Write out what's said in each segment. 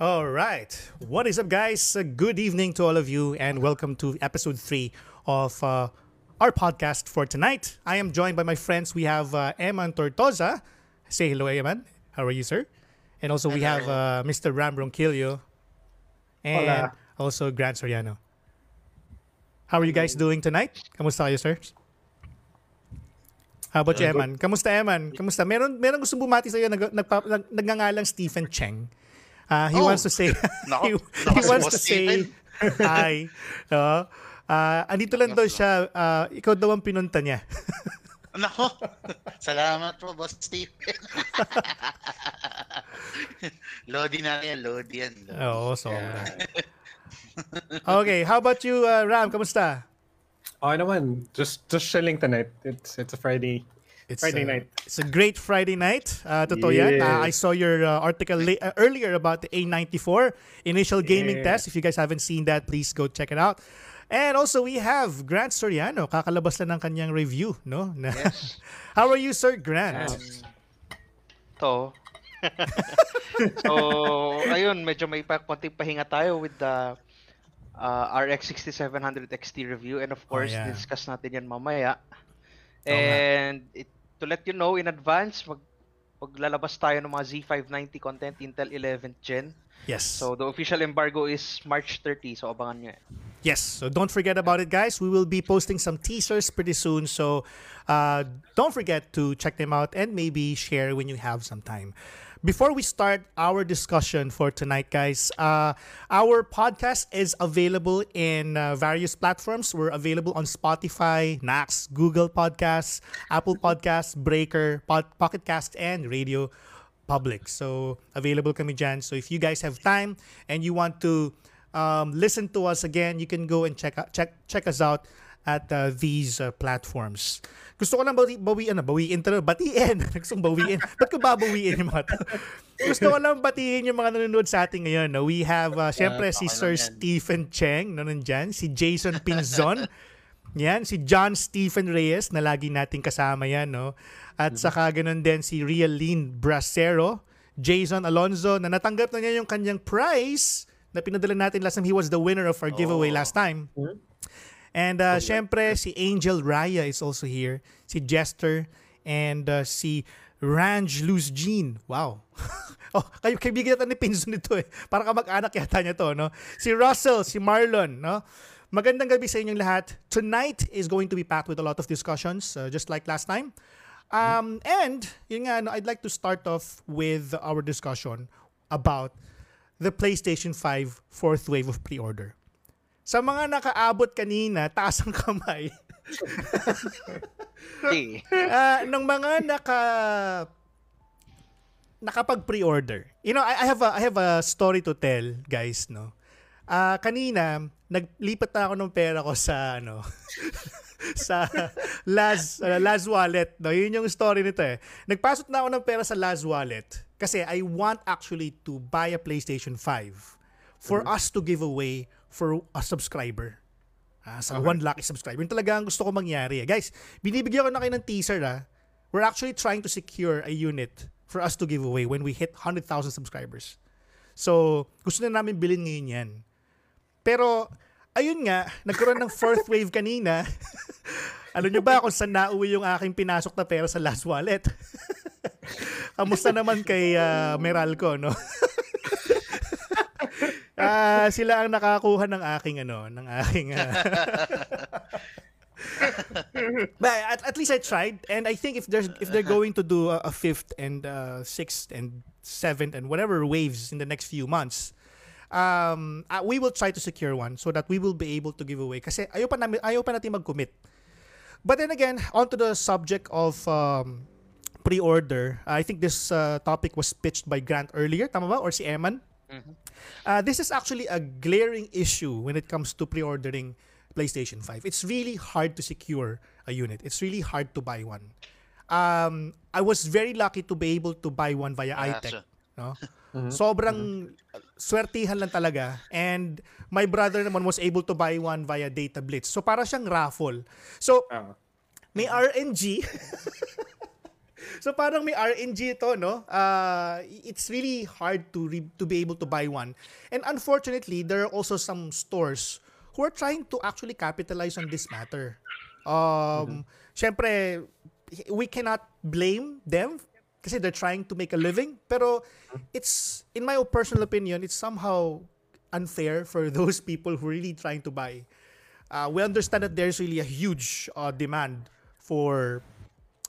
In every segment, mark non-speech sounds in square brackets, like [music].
All right. What is up, guys? Uh, good evening to all of you, and welcome to episode three of uh, our podcast for tonight. I am joined by my friends. We have uh, Eman Tortosa. Say hello, Eman. How are you, sir? And also, we have uh, Mr. Ram Ronquillo and Hola. also Grant Soriano. How are you guys doing tonight? Kamusta kayo, sir? How about you, Eman? Kamusta, Eman? Kamusta? Meron, meron gustong bumati sa'yo, nag, nagpa, nag, nagngangalang Stephen Cheng. Uh, he Oh. wants to say, Nako, he, he wants to say, hi. No? Uh, andito lang daw siya, uh, ikaw daw ang pinunta niya. [laughs] Nako, salamat po, Boss Stephen. [laughs] Lodi na yan, Lodi yan. Lodi. Oo, sobra. Okay, how about you, uh, Ram? Kamusta? Okay naman. Just just chilling tonight. It's it's a Friday. It's, Friday uh, night. It's a great Friday night. Uh, totoo yan. Uh, I Yes. saw your uh, article la- uh, earlier about the A94 initial gaming Yeah. test. If you guys haven't seen that, please go check it out. And also, we have Grant Soriano. Kakalabas lang ng kanyang review, no? Yes. [laughs] How are you, Sir Grant? to. [laughs] so, ayun, medyo may pa, konting pahinga tayo with the uh, RX 6700 XT review and of course, yeah. discuss natin yan mamaya. And it, to let you know in advance, mag, maglalabas tayo ng mga Z590 content Intel 11th Gen. Yes. So, the official embargo is March 30, so abangan nyo yan. Yes, so don't forget about it, guys. We will be posting some teasers pretty soon, so uh, don't forget to check them out and maybe share when you have some time. Before we start our discussion for tonight, guys, uh, our podcast is available in uh, various platforms. We're available on Spotify, Nax, Google Podcasts, Apple Podcasts, Breaker, Pod- Pocket Cast, and Radio Public. So available kami dyan. So if you guys have time and you want to um, listen to us again, you can go and check out, check check us out at uh, these uh, platforms. Gusto ko lang bawi, bawiin, ano, bawiin talaga, batiin. [laughs] Gusto bawiin. Ba't ko babawiin yung mga to? Gusto ko lang batiin yung mga nanonood sa atin ngayon. No? We have, uh, syempre, si okay lang Sir. Stephen Cheng, no, nandyan. Si Jason Pinzon. [laughs] Yan, si John Stephen Reyes na lagi nating kasama yan, no? At saka ganun din si Realine Bracero, Jason Alonzo na natanggap na niya yung kanyang prize na pinadala natin last time. He was the winner of our giveaway Oh. last time. And uh, syempre, si Angel Raya is also here. Si Jester and uh, si Ranj Luz Jean. Wow. [laughs] oh, kayo kaibigan natin ni Pinzo nito eh. Para ka mag-anak yata niya to, no? Si Russell, si Marlon, no? Magandang gabi sa inyong lahat. Tonight is going to be packed with a lot of discussions, uh, just like last time. Um, and, yun nga, no, I'd like to start off with our discussion about the PlayStation 5 fourth wave of pre-order. Sa mga nakaabot kanina, taas ang kamay. [laughs] Ah, ng mga naka nakapag pre-order. You know, I, I have a I have a story to tell, guys, no. Ah, kanina naglipat na ako ng pera ko sa ano [laughs] sa Laz uh, Laz Wallet. No, yun yung story nito eh. Nagpasok na ako ng pera sa Laz Wallet kasi I want actually to buy a PlayStation 5 for us to give away for a subscriber. Ah, sa one lucky subscriber. Yun talaga ang gusto ko mangyari. Eh. Guys, binibigyan ko na kayo ng teaser ah. We're actually trying to secure a unit for us to give away when we hit 100,000 subscribers. So, gusto na namin bilhin ngayon yan. Pero, ayun nga, nagkaroon ng fourth wave kanina. [laughs] Alam nyo ba kung saan nauwi yung aking pinasok na pera sa last wallet? [laughs] Kamusta naman kay ah, Meralco, no? [laughs] Ah, sila ang nakakuha ng aking ano, ng aking ah. [laughs] But at, at least I tried and I think if there's if they're going to do a, a fifth and uh, sixth and seventh and whatever waves in the next few months, um, uh, we will try to secure one so that we will be able to give away kasi ayaw pa namin ayaw pa natin mag-commit. But then again, onto the subject of um, pre-order, I think this uh, topic was pitched by Grant earlier, tama ba? Or si Eman? Uh, this is actually a glaring issue when it comes to pre-ordering PlayStation 5. It's really hard to secure a unit. It's really hard to buy one. Um, I was very lucky to be able to buy one via Ah, iTech. so- No? [laughs] Sobrang swertihan lang talaga. And my brother naman was able to buy one via Data Blitz. So para siyang raffle. So Ah. may RNG [laughs] so parang may RNG ito, no? Uh, it's really hard to re- to be able to buy one. And unfortunately, there are also some stores who are trying to actually capitalize on this matter. Um, Syempre, we cannot blame them kasi they're trying to make a living. Pero it's, in my personal opinion, it's somehow unfair for those people who are really trying to buy. Uh, we understand that there's really a huge uh, demand for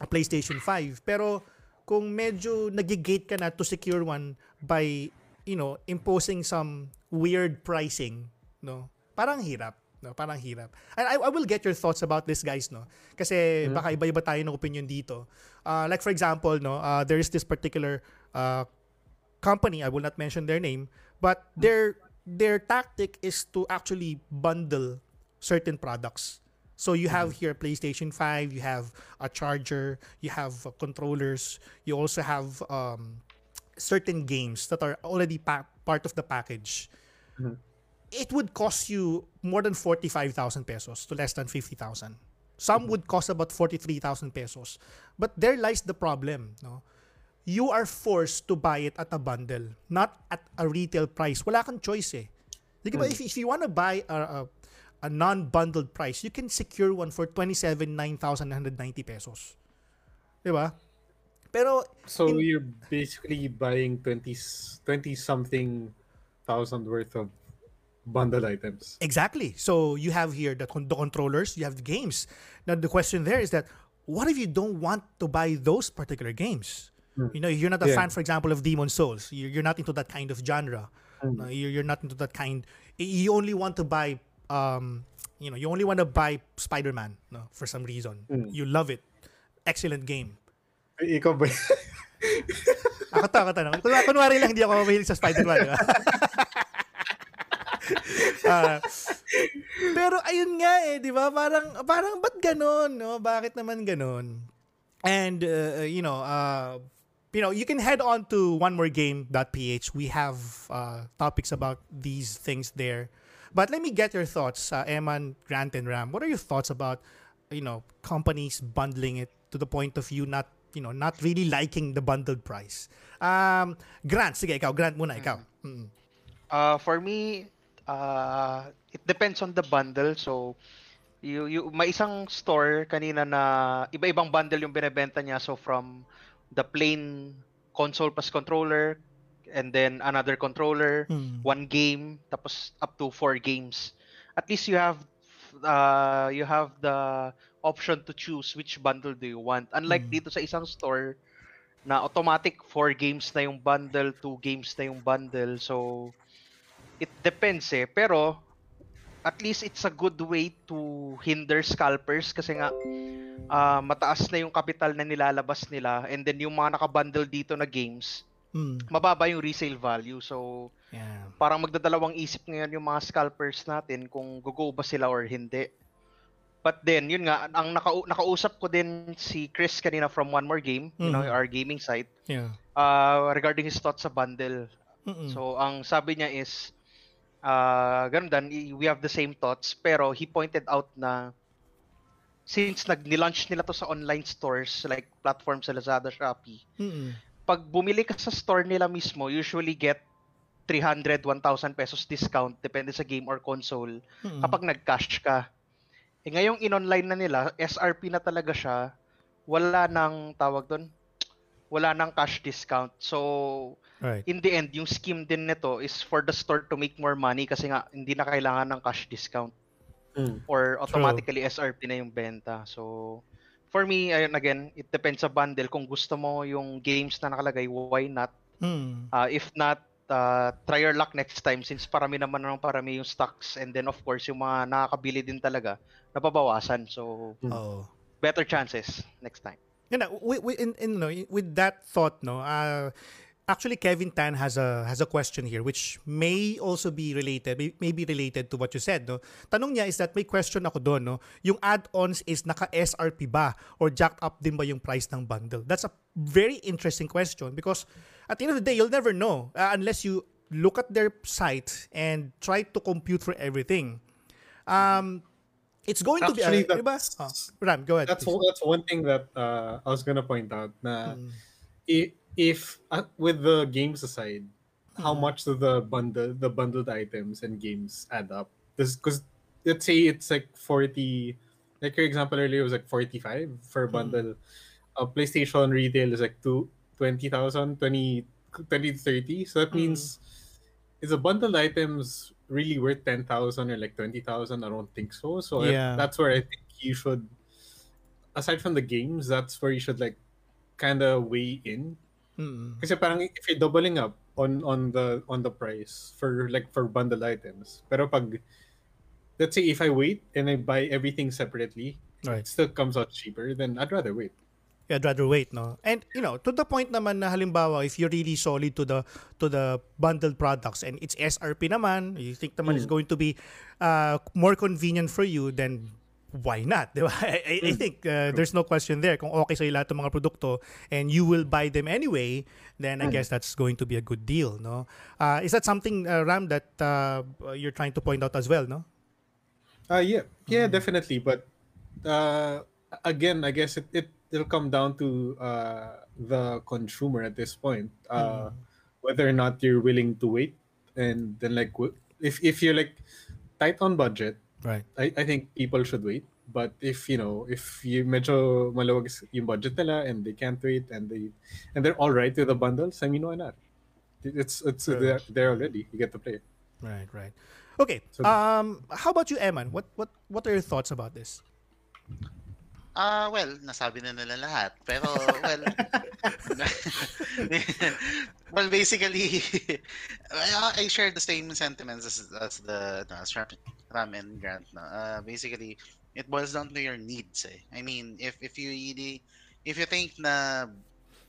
PlayStation 5. Pero kung medyo nagigate ka na to secure one by, you know, imposing some weird pricing, no? Parang hirap. No, parang hirap. And I, I will get your thoughts about this guys, no? Kasi baka iba-iba tayo ng opinion dito. Uh, like for example, no, uh, there is this particular uh, company, I will not mention their name, but their their tactic is to actually bundle certain products. So you have here PlayStation 5, you have a charger, you have uh, controllers, you also have um, certain games that are already pa- part of the package. It would cost you more than 45,000 pesos to less than 50,000. Some would cost about 43,000 pesos. But there lies the problem, no? You are forced to buy it at a bundle, not at a retail price. Wala kang choice eh. Ba, if, if you want to buy a, a, a non-bundled price, you can secure one for 27,990 pesos. Di ba? Pero So In- you're basically buying 20 20 something thousand worth of bundle items. Exactly. So you have here the, the controllers, you have the games. Now the question there is that what if you don't want to buy those particular games? Hmm. You know, you're not a Yeah. fan, for example, of Demon Souls. You're, you're not into that kind of genre. Hmm. No, you're, you're not into that kind. You only want to buy, um, you know, you only want to buy Spider-Man. No, for some reason, you love it. Excellent game. Ay, Ikaw ba? Ako to, ako to. Kunwari, lang hindi ako mahilig sa Spider-Man. di ba? [laughs] Ah, pero ayun nga eh, di ba? Parang, parang ba't ganon? No? Bakit naman ganon? And, uh, you know, uh, you know, you can head on to one more game.ph. We have uh, topics about these things there. But let me get your thoughts, uh, Eman, Grant, and Ram. What are your thoughts about, you know, companies bundling it to the point of you not, you know, not really liking the bundled price? Um, Grant, sige, ikaw. Grant muna, ikaw. Mm. Uh, for me, uh, it depends on the bundle. So, you, you, may isang store kanina na iba-ibang bundle yung binebenta niya. So, from the plain console plus controller, and then another controller, Mm. one game, tapos up to four games. At least you have uh, you have the option to choose which bundle do you want. Unlike Mm. dito sa isang store na automatic four games na yung bundle, two games na yung bundle. So it depends eh. Pero at least it's a good way to hinder scalpers kasi nga ah, mataas na yung capital na nilalabas nila and then yung mga nakabundle dito na games, Mm. mababa yung resale value. So Yeah. parang magdadalawang isip ngayon yung mga scalpers natin kung go ba sila or hindi. But then, yun nga, ang nakau- nakausap ko din si Chris kanina from One More Game, you know, Mhm. our gaming site, Yeah. uh, regarding his thoughts sa bundle. Mm-mm. So, ang sabi niya is, uh, ganun din, i- we have the same thoughts, pero he pointed out na since nag nilaunch nila to sa online stores like platforms sa Lazada, Shopee, Mm-mm. Pag bumili ka sa store nila mismo, usually get 300, 1,000 pesos discount depende sa game or console Mm-mm. kapag nag-cash ka. Eh ngayong in-online na nila, SRP na talaga siya, wala nang tawag doon, wala nang cash discount. So, Right. in the end, yung scheme din nito is for the store to make more money kasi nga hindi na kailangan ng cash discount Mm. or automatically SRP na yung benta. So, for me, ayun again, it depends sa bundle. Kung gusto mo yung games na nakalagay, why not? Mm. Uh, if not, uh, try your luck next time since parami naman ng parami yung stocks and then of course yung mga nakakabili din talaga napabawasan. So, Oo. better chances next time. You know, with, with, in, in, no, with that thought, no, uh, actually Kevin Tan has a has a question here which may also be related, may, may be related to what you said, no. Tanong niya is that may question ako doon, no. Yung add-ons is naka-SRP ba or jacked up din ba yung price ng bundle? That's a very interesting question because at the end of the day, you'll never know uh, unless you look at their site and try to compute for everything. Um, It's going to be, Actually, uh, diba? Oh, Ram, go ahead. That's please. that's one thing that uh, I was gonna point out. Na Mm. if, if uh, with the games aside, how Mhm. much do the bundle the bundled items and games add up? This because let's say it's like forty. Like your example earlier was like forty five for a Mhm. bundle. Uh, PlayStation retail is like two, 20,000, 20, 20 to 30. So that Mhm. means is a bundled items really worth 10,000 or like 20,000? I don't think so. So Yeah. that's where I think you should, aside from the games, that's where you should like kind of weigh in. Mm. Kasi parang if you're doubling up on on the on the price for like for bundled items. Pero pag let's say if I wait and I buy everything separately, Right. it still comes out cheaper, then I'd rather wait. Yeah, I'd rather wait, no? And, you know, to the point naman na halimbawa, if you're really solid to the to the bundled products and it's SRP naman, you think naman Mm. going to be uh, more convenient for you, then why not? Di ba? [laughs] I, I, I Mm. think uh, there's no question there. Kung okay sa'yo lahat ng mga produkto and you will buy them anyway, then I Mm. guess that's going to be a good deal, no? Uh, is that something, uh, Ram, that uh, you're trying to point out as well, no? Uh yeah, yeah, Mhm. definitely. But uh, again, I guess it, it it'll come down to uh, the consumer at this point, uh, whether or not you're willing to wait, and then like if if you're like tight on budget, Right. I, I think people should wait. But if you know if you medyo maluwag is yung budget nila and they can't wait and they and they're all right with the bundles, I mean why not? It's it's True. there, there already. You get to play. Right, right. Okay. So- um, how about you, Eman? What what what are your thoughts about this? Ah, well, nasabi na nila lahat. Pero, well, [laughs] well, basically, [laughs] I I share the same sentiments as, as the no, as Ram, and Grant. No. Uh, basically, it boils down to your needs. Eh. I mean, if if you really, if you think na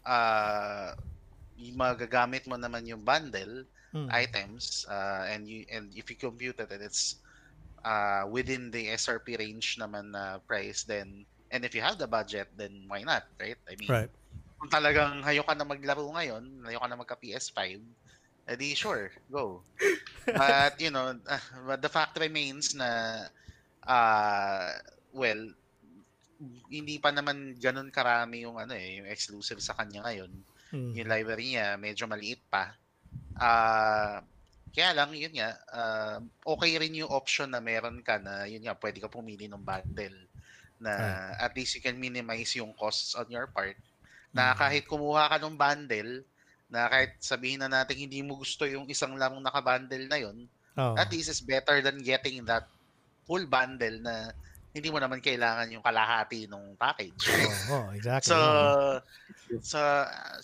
uh, magagamit mo naman yung bundle, Hmm. items uh, and you and if you compute it and it's uh, within the SRP range naman na price then and if you have the budget then why not right I mean Right. kung talagang hayo ka na maglaro ngayon hayo ka na magka PS5 edi sure go [laughs] but you know uh, [laughs] but the fact remains na uh, well hindi pa naman ganun karami yung ano eh yung exclusive sa kanya ngayon Hmm. yung library niya medyo maliit pa. Ah, kaya lang yun nga, ah, okay rin yung option na meron ka na yun nga pwede ka pumili ng bundle na at least you can minimize yung costs on your part. Na Mhm. kahit kumuha ka ng bundle, na kahit sabihin na natin hindi mo gusto yung isang larong naka-bundle na yun, Oh. at least it's better than getting that full bundle na hindi mo naman kailangan yung kalahati ng package. oh, oh, exactly. So, so,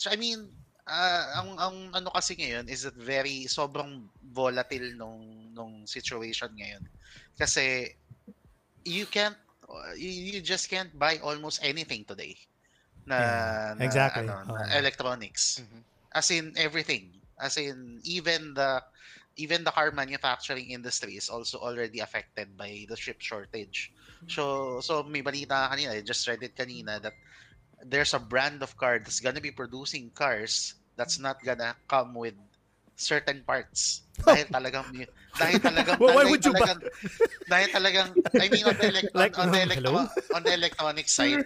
so I mean, ah, ang ang ano kasi ngayon is that very sobrang volatile nung nung situation ngayon. Kasi you can't you, you just can't buy almost anything today. Na, Yeah, na exactly. ano, na Oo. electronics. Mhm. As in everything. As in even the even the car manufacturing industry is also already affected by the chip shortage. So so may balita kanina, I just read it kanina that there's a brand of car that's gonna be producing cars that's not gonna come with certain parts [laughs] dahil talagang dahil talagang Well, why would you buy- talagang, dahil talagang I mean on the elec- on, [laughs] Like, on the [laughs] um, electro- on the electronic side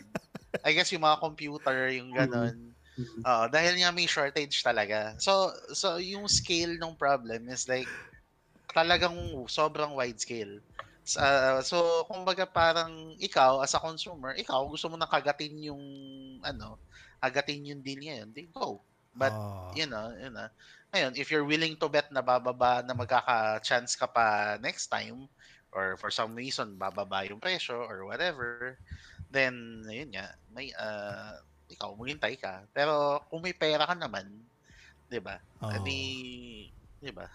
I guess yung mga computer yung ganon Mhm. Oo, dahil nga may shortage talaga. So so yung scale ng problem is like talagang sobrang wide scale. Sa- so kumbaga parang ikaw as a consumer, ikaw gusto mo na kagatin yung ano, agatin yung deal ngayon, then go. But Oh. you know, you know. Ngayon, if you're willing to bet na bababa na magkaka-chance ka pa next time or for some reason bababa yung presyo or whatever, then yun nga, may uh, ikaw maghintay ka. Pero kung may pera ka naman, 'di ba? Oh. Edi, 'di ba?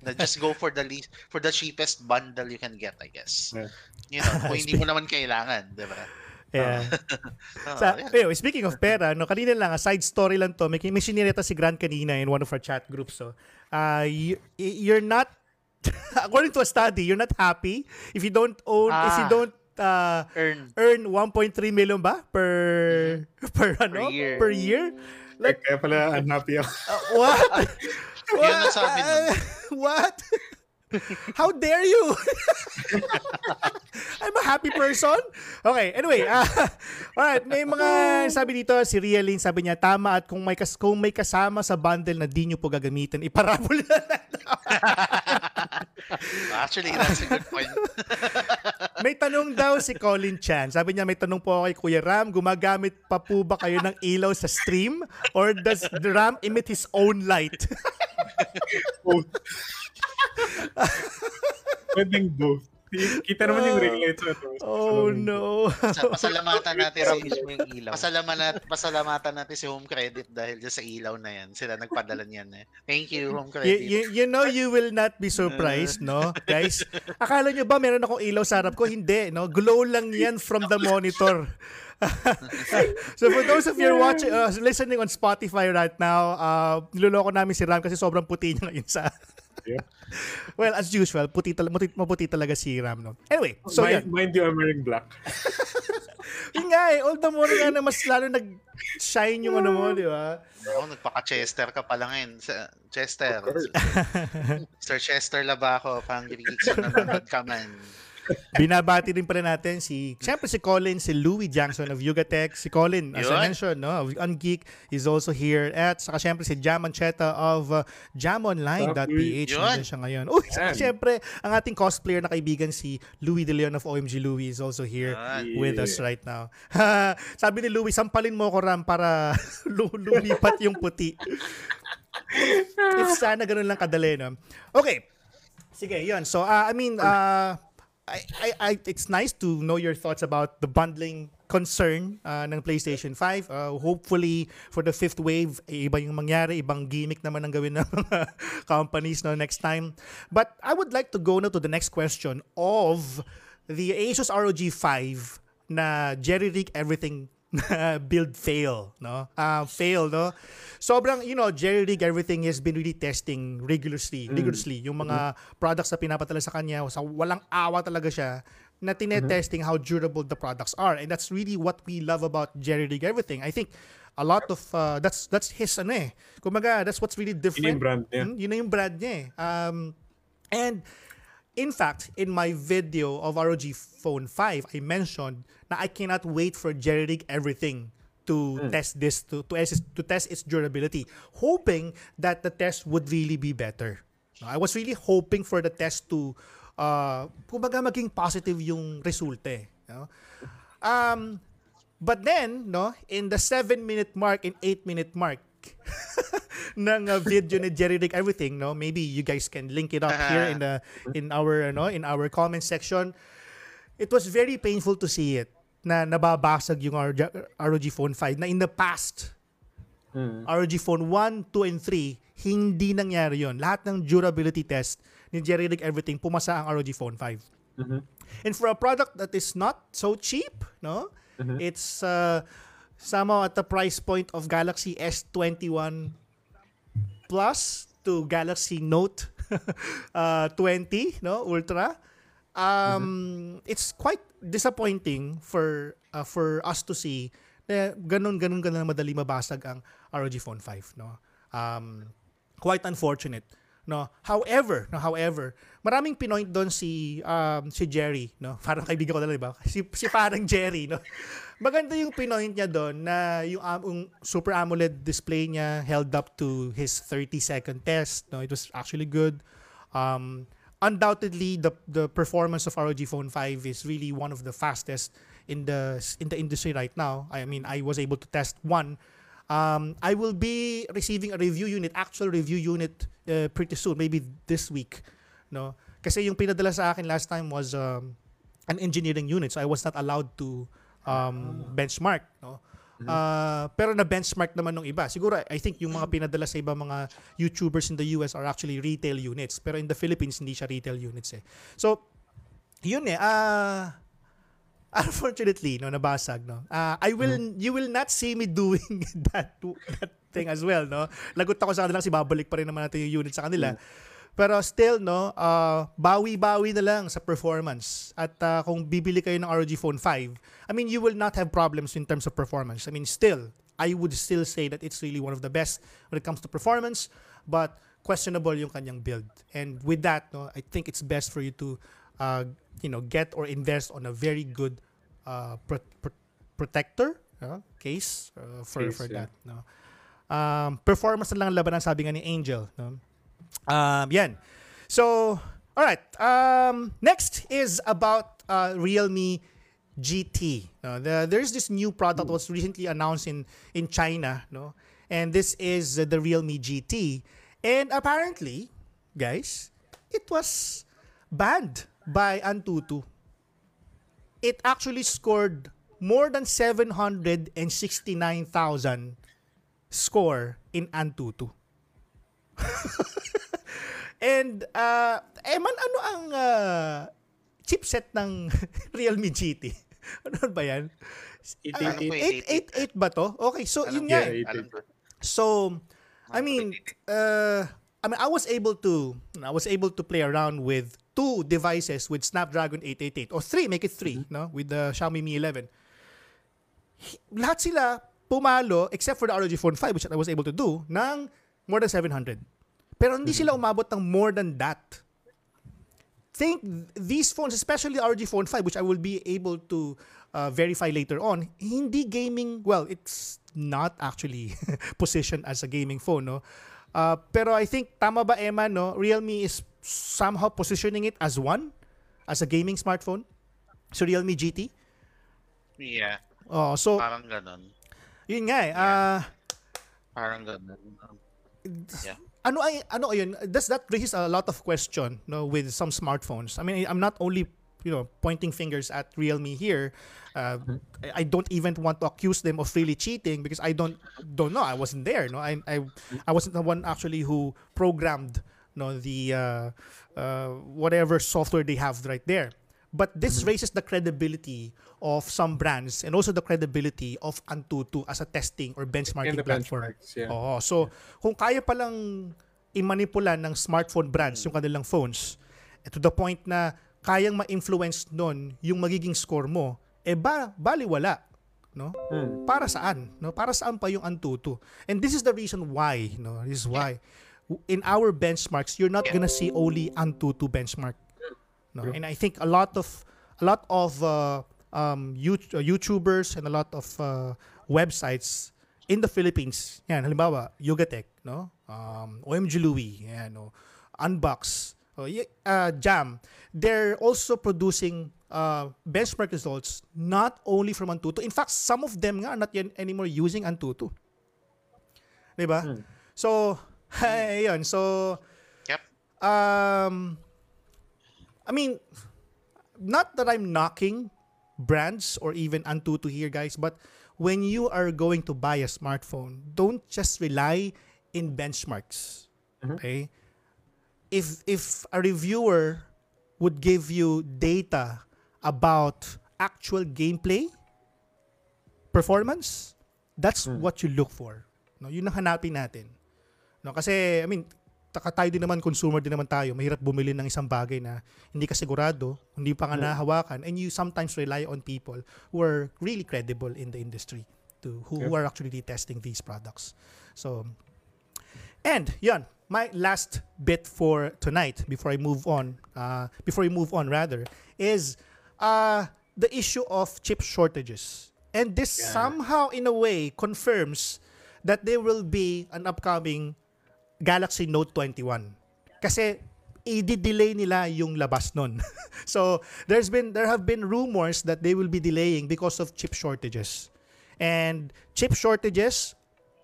Na just go for the least for the cheapest bundle you can get, I guess. Yeah. You know, kung [laughs] hindi mo naman kailangan, 'di ba? Yeah. [laughs] Oh, Sa, yeah. anyway, speaking of pera, no, kanina lang, a side story lang to. May, may sinireta si Grant kanina in one of our chat groups. So, uh, you, you're not, [laughs] according to a study, you're not happy if you don't own, if you Ah. don't uh, Earn. earn 1.3 million ba per [laughs] per ano year. per year? Like Kaya pala unhappy ako. uh, what? [laughs] Yun ang sabi nun. [laughs] what? How dare you? [laughs] I'm a happy person. Okay, anyway. [laughs] Uh, alright, may mga sabi dito, si Rialin, sabi niya, tama at kung may, kas, kung may kasama sa bundle na di nyo po gagamitin, iparabol na lang. [laughs] Actually, that's a good point. may tanong daw si Colin Chan. Sabi niya, may tanong po ako kay Kuya Ram, gumagamit pa po ba kayo ng ilaw sa stream? Or does the Ram emit his own light? Pwedeng both. Kita naman yung ring light sa ito. Oh no. Sa, pasalamatan natin si mismo yung ilaw. pasalamatan, pasalamatan natin si Home Credit dahil sa ilaw na yan. Sila nagpadala niyan eh. Thank you, Home You, Credit. you, you know you will not be surprised, no? Guys, akala nyo ba meron akong ilaw sa harap ko? Hindi, no? Glow lang yan from the monitor. [laughs] so for those of you watching, uh, listening on Spotify right now, uh, niloloko namin si Ram kasi sobrang puti niya ngayon sa... [laughs] Well, as usual, puti tal- maputi, maputi talaga si Ram, no? Anyway, so mind, yan. mind you, I'm wearing black. [laughs] Yun nga eh, all the more nga na mas lalo nag-shine yung ano mo, di ba? Ako, nagpaka-Chester ka pala ngayon. Chester. Sir [laughs] Chester Labako, Hungry Geeks na nanonood ka man. Binabati rin pala natin si, siyempre si Colin, si Louis Jackson of Yugatech. Si Colin, as I Yun. mentioned, no, of Ungeek is also here. At saka siyempre si Jam Ancheta of uh, jamonline.ph. Yun. Nandiyan siya ngayon. Uy, saka Yan. siyempre, ang ating cosplayer na kaibigan si Louis De Leon of OMG Louis is also here Yan. with us right now. [laughs] Sabi ni Louis, sampalin mo ko Ram para [laughs] lu- lumipat yung puti. If sana ganun lang kadali, no? Okay. Sige, yun. So, uh, I mean, uh, I, I, I, it's nice to know your thoughts about the bundling concern uh, ng PlayStation 5. Uh, hopefully, for the fifth wave, eh, iba yung mangyari, ibang gimmick naman ang gawin ng [laughs] mga companies no, next time. But I would like to go now to the next question of the Asus ROG 5 na Jerry Rig everything na [laughs] build fail, no? Uh, fail, no? Sobrang, you know, Jerry Rig everything has been really testing rigorously, rigorously yung mga products na pinapadala sa kanya, sa walang awa talaga siya na tinetesting how durable the products are. And that's really what we love about Jerry Rig everything. I think a lot of uh, that's that's his ano eh. Kumaga, that's what's really different. Yun yung brand niya. Mm, yun yung brand niya eh. Um, and in fact, in my video of ROG Phone 5, I mentioned na I cannot wait for Jerry Rig everything to test this to to test, to test its durability, hoping that the test would really be better. I was really hoping for the test to uh kumbaga maging positive yung resulta eh, no? Um but then, no, in the 7 minute mark and 8 minute mark [laughs] ng uh, video ni Jerry Rick everything no? Maybe you guys can link it up here in the in our no in our comment section. It was very painful to see it na nababasag yung ROG, Phone 5 na in the past ROG Phone 1, 2, and 3 hindi nangyari yon lahat ng durability test ni Jerry Rick everything pumasa ang ROG Phone 5 and for a product that is not so cheap no? It's uh, somehow at the price point of Galaxy S21 Plus to Galaxy Note [laughs] uh, 20, no, Ultra. Um, it's quite disappointing for uh, for us to see na ganun ganun ganun madali mabasag ang ROG Phone 5, no. Um, quite unfortunate, no. However, no, however, maraming pinoint doon si um, si Jerry, no. [laughs] Parang kaibigan ko talaga, di ba? Si si parang Jerry, no. Maganda yung pinoint niya doon na yung, um, yung Super AMOLED display niya held up to his 30 second test. No, it was actually good. Um, undoubtedly, the the performance of ROG Phone 5 is really one of the fastest in the in the industry right now. I mean, I was able to test one. Um, I will be receiving a review unit, actual review unit uh, pretty soon, maybe this week. No, kasi yung pinadala sa akin last time was um, an engineering unit, so I was not allowed to um, benchmark. No? Uh, pero na benchmark naman ng iba. Siguro I think yung mga pinadala sa iba mga YouTubers in the US are actually retail units. Pero in the Philippines hindi siya retail units eh. So yun eh. ah [laughs] unfortunately no nabasag no. Ah, I will you will not see me doing [laughs] that that thing as well no. Lagot ako sa kanila kasi babalik pa rin naman natin yung unit sa kanila. Pero still no, ah, bawi-bawi na lang sa performance. At ah, kung bibili kayo ng ROG Phone 5, I mean you will not have problems in terms of performance. I mean still I would still say that it's really one of the best when it comes to performance, but questionable yung kanyang build. And with that, no, I think it's best for you to uh, you know, get or invest on a very good uh, pro- pro- protector uh, case uh, for Case, for yeah. that. No? Um, performance na lang ang labanan sabi nga ni Angel. No? Um, yan. So, all right. Um, next is about uh, Realme GT. No, the, there's this new product that was recently announced in in China, no, and this is uh, the Realme GT, and apparently, guys, it was banned by Antutu. It actually scored more than 769,000 score in Antutu. [laughs] And uh, Eman, ano ang uh, chipset ng [laughs] Realme GT? [laughs] ano ba yan? Ah, 888. 888 ba to? Okay, so yun nga. Yeah, eh. Ko. So, I mean, uh, I mean, I was able to, I was able to play around with two devices with Snapdragon 888 or three, make it 3 no, with the Xiaomi Mi 11. Hi- Lahat sila pumalo except for the ROG Phone 5 which I was able to do ng more than 700. Pero hindi sila umabot ng more than that. Think these phones, especially the ROG Phone 5 which I will be able to uh, verify later on, hindi gaming, well, it's not actually [laughs] positioned as a gaming phone, no? Uh, pero I think, tama ba Emma, no? Realme is somehow positioning it as one, as a gaming smartphone. So Realme GT. Yeah, Oh, so, parang ganun. yun nga eh. ah, Parang ganun. Yeah. ano ay ano ayun does that raises a lot of question no with some smartphones i mean i'm not only you know pointing fingers at realme here uh, I, I don't even want to accuse them of really cheating because i don't don't know i wasn't there no i i, I wasn't the one actually who programmed no the uh, uh, whatever software they have right there but this raises the credibility of some brands and also the credibility of Antutu as a testing or benchmarking platform. yeah. Oo. So, kung kaya palang i-manipulan ng smartphone brands yung kanilang phones, eh, to the point na kayang ma-influence nun yung magiging score mo, eh ba, baliwala. No? Hmm. Para saan? No? Para saan pa yung Antutu? And this is the reason why. No? This is why. In our benchmarks, you're not gonna see only Antutu benchmark. No? And I think a lot of a lot of uh, um, uh, YouTubers and a lot of uh, websites in the Philippines, yan, halimbawa, Yogatech, no? Um, OMG Louie, yan, no? Unbox, oh, uh, Jam, they're also producing uh, benchmark results not only from Antutu. In fact, some of them nga are not yet anymore using Antutu. Diba? So, ayun. So, Yep. um, I mean, not that I'm knocking brands or even Antutu here, guys, but when you are going to buy a smartphone, don't just rely in benchmarks. Okay? If if a reviewer would give you data about actual gameplay performance, that's what you look for. No, yun ang hanapin natin. No, kasi I mean, taka tayo din naman consumer din naman tayo. Mahirap bumili ng isang bagay na hindi ka sigurado, hindi pa nga nahawakan and you sometimes rely on people who are really credible in the industry to who, who are actually testing these products. So and yan, my last bit for tonight before I move on, uh, before we move on rather, is uh, the issue of chip shortages. And this somehow in a way confirms that there will be an upcoming Galaxy Note 21. Kasi i-delay nila yung labas nun. [laughs] so there's been there have been rumors that they will be delaying because of chip shortages. And chip shortages,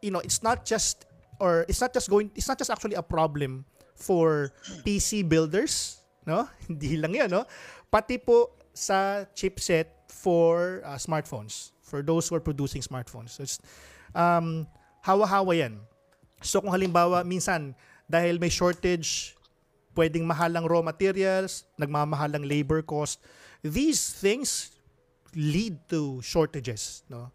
you know, it's not just or it's not just going it's not just actually a problem for PC builders, no? [laughs] Hindi lang 'yan, no? Pati po sa chipset for uh, smartphones, for those who are producing smartphones. So it's um hawa-hawa 'yan. So kung halimbawa minsan dahil may shortage, pwedeng mahalang raw materials, nagmamahalang labor cost, these things lead to shortages, no?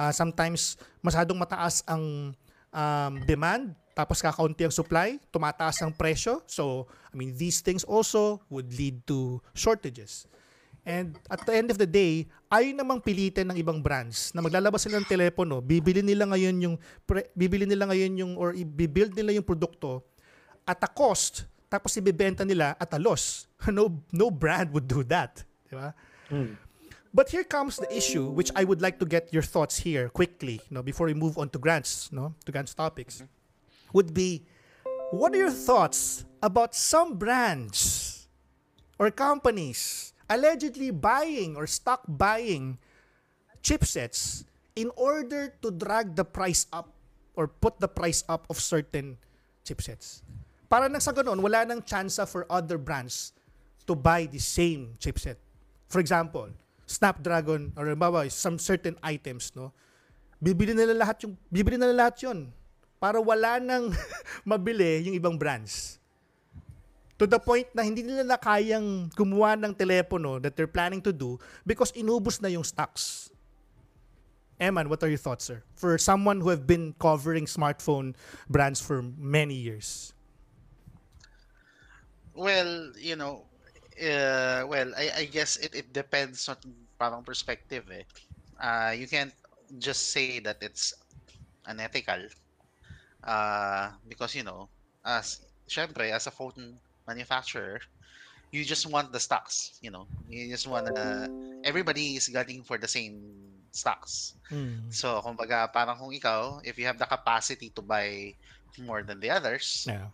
Ah, sometimes masyadong mataas ang um, demand tapos kakaunti ang supply, tumataas ang presyo. So, I mean, these things also would lead to shortages. And at the end of the day, ayaw namang pilitin ng ibang brands na maglalabas sila ng telepono, bibili nila ngayon yung pre- bibili nila ngayon yung or i-build nila yung produkto at a cost tapos ibebenta nila at a loss. [laughs] No no brand would do that, di ba? Hmm. But here comes the issue, which I would like to get your thoughts here quickly, no, before we move on to Grant's, no, to Grant's topics, would be, what are your thoughts about some brands or companies allegedly buying or stock buying chipsets in order to drag the price up or put the price up of certain chipsets? Para nang sa ganun, wala nang chance for other brands to buy the same chipset. For example, Snapdragon or halimbawa, some certain items, no? Bibili nila lahat yung bibili nila lahat 'yon para wala nang [laughs] mabili yung ibang brands. To the point na hindi nila na kayang gumawa ng telepono that they're planning to do because inubos na yung stocks. Eman, what are your thoughts, sir? For someone who have been covering smartphone brands for many years. Well, you know, uh, well, I, I guess it, it depends on parang perspective eh. Uh, you can't just say that it's unethical. Uh, because, you know, as, syempre, as a phone manufacturer, you just want the stocks, you know. You just want to, everybody is gunning for the same stocks. Mm. So, kumbaga, parang kung ikaw, if you have the capacity to buy more than the others, Yeah.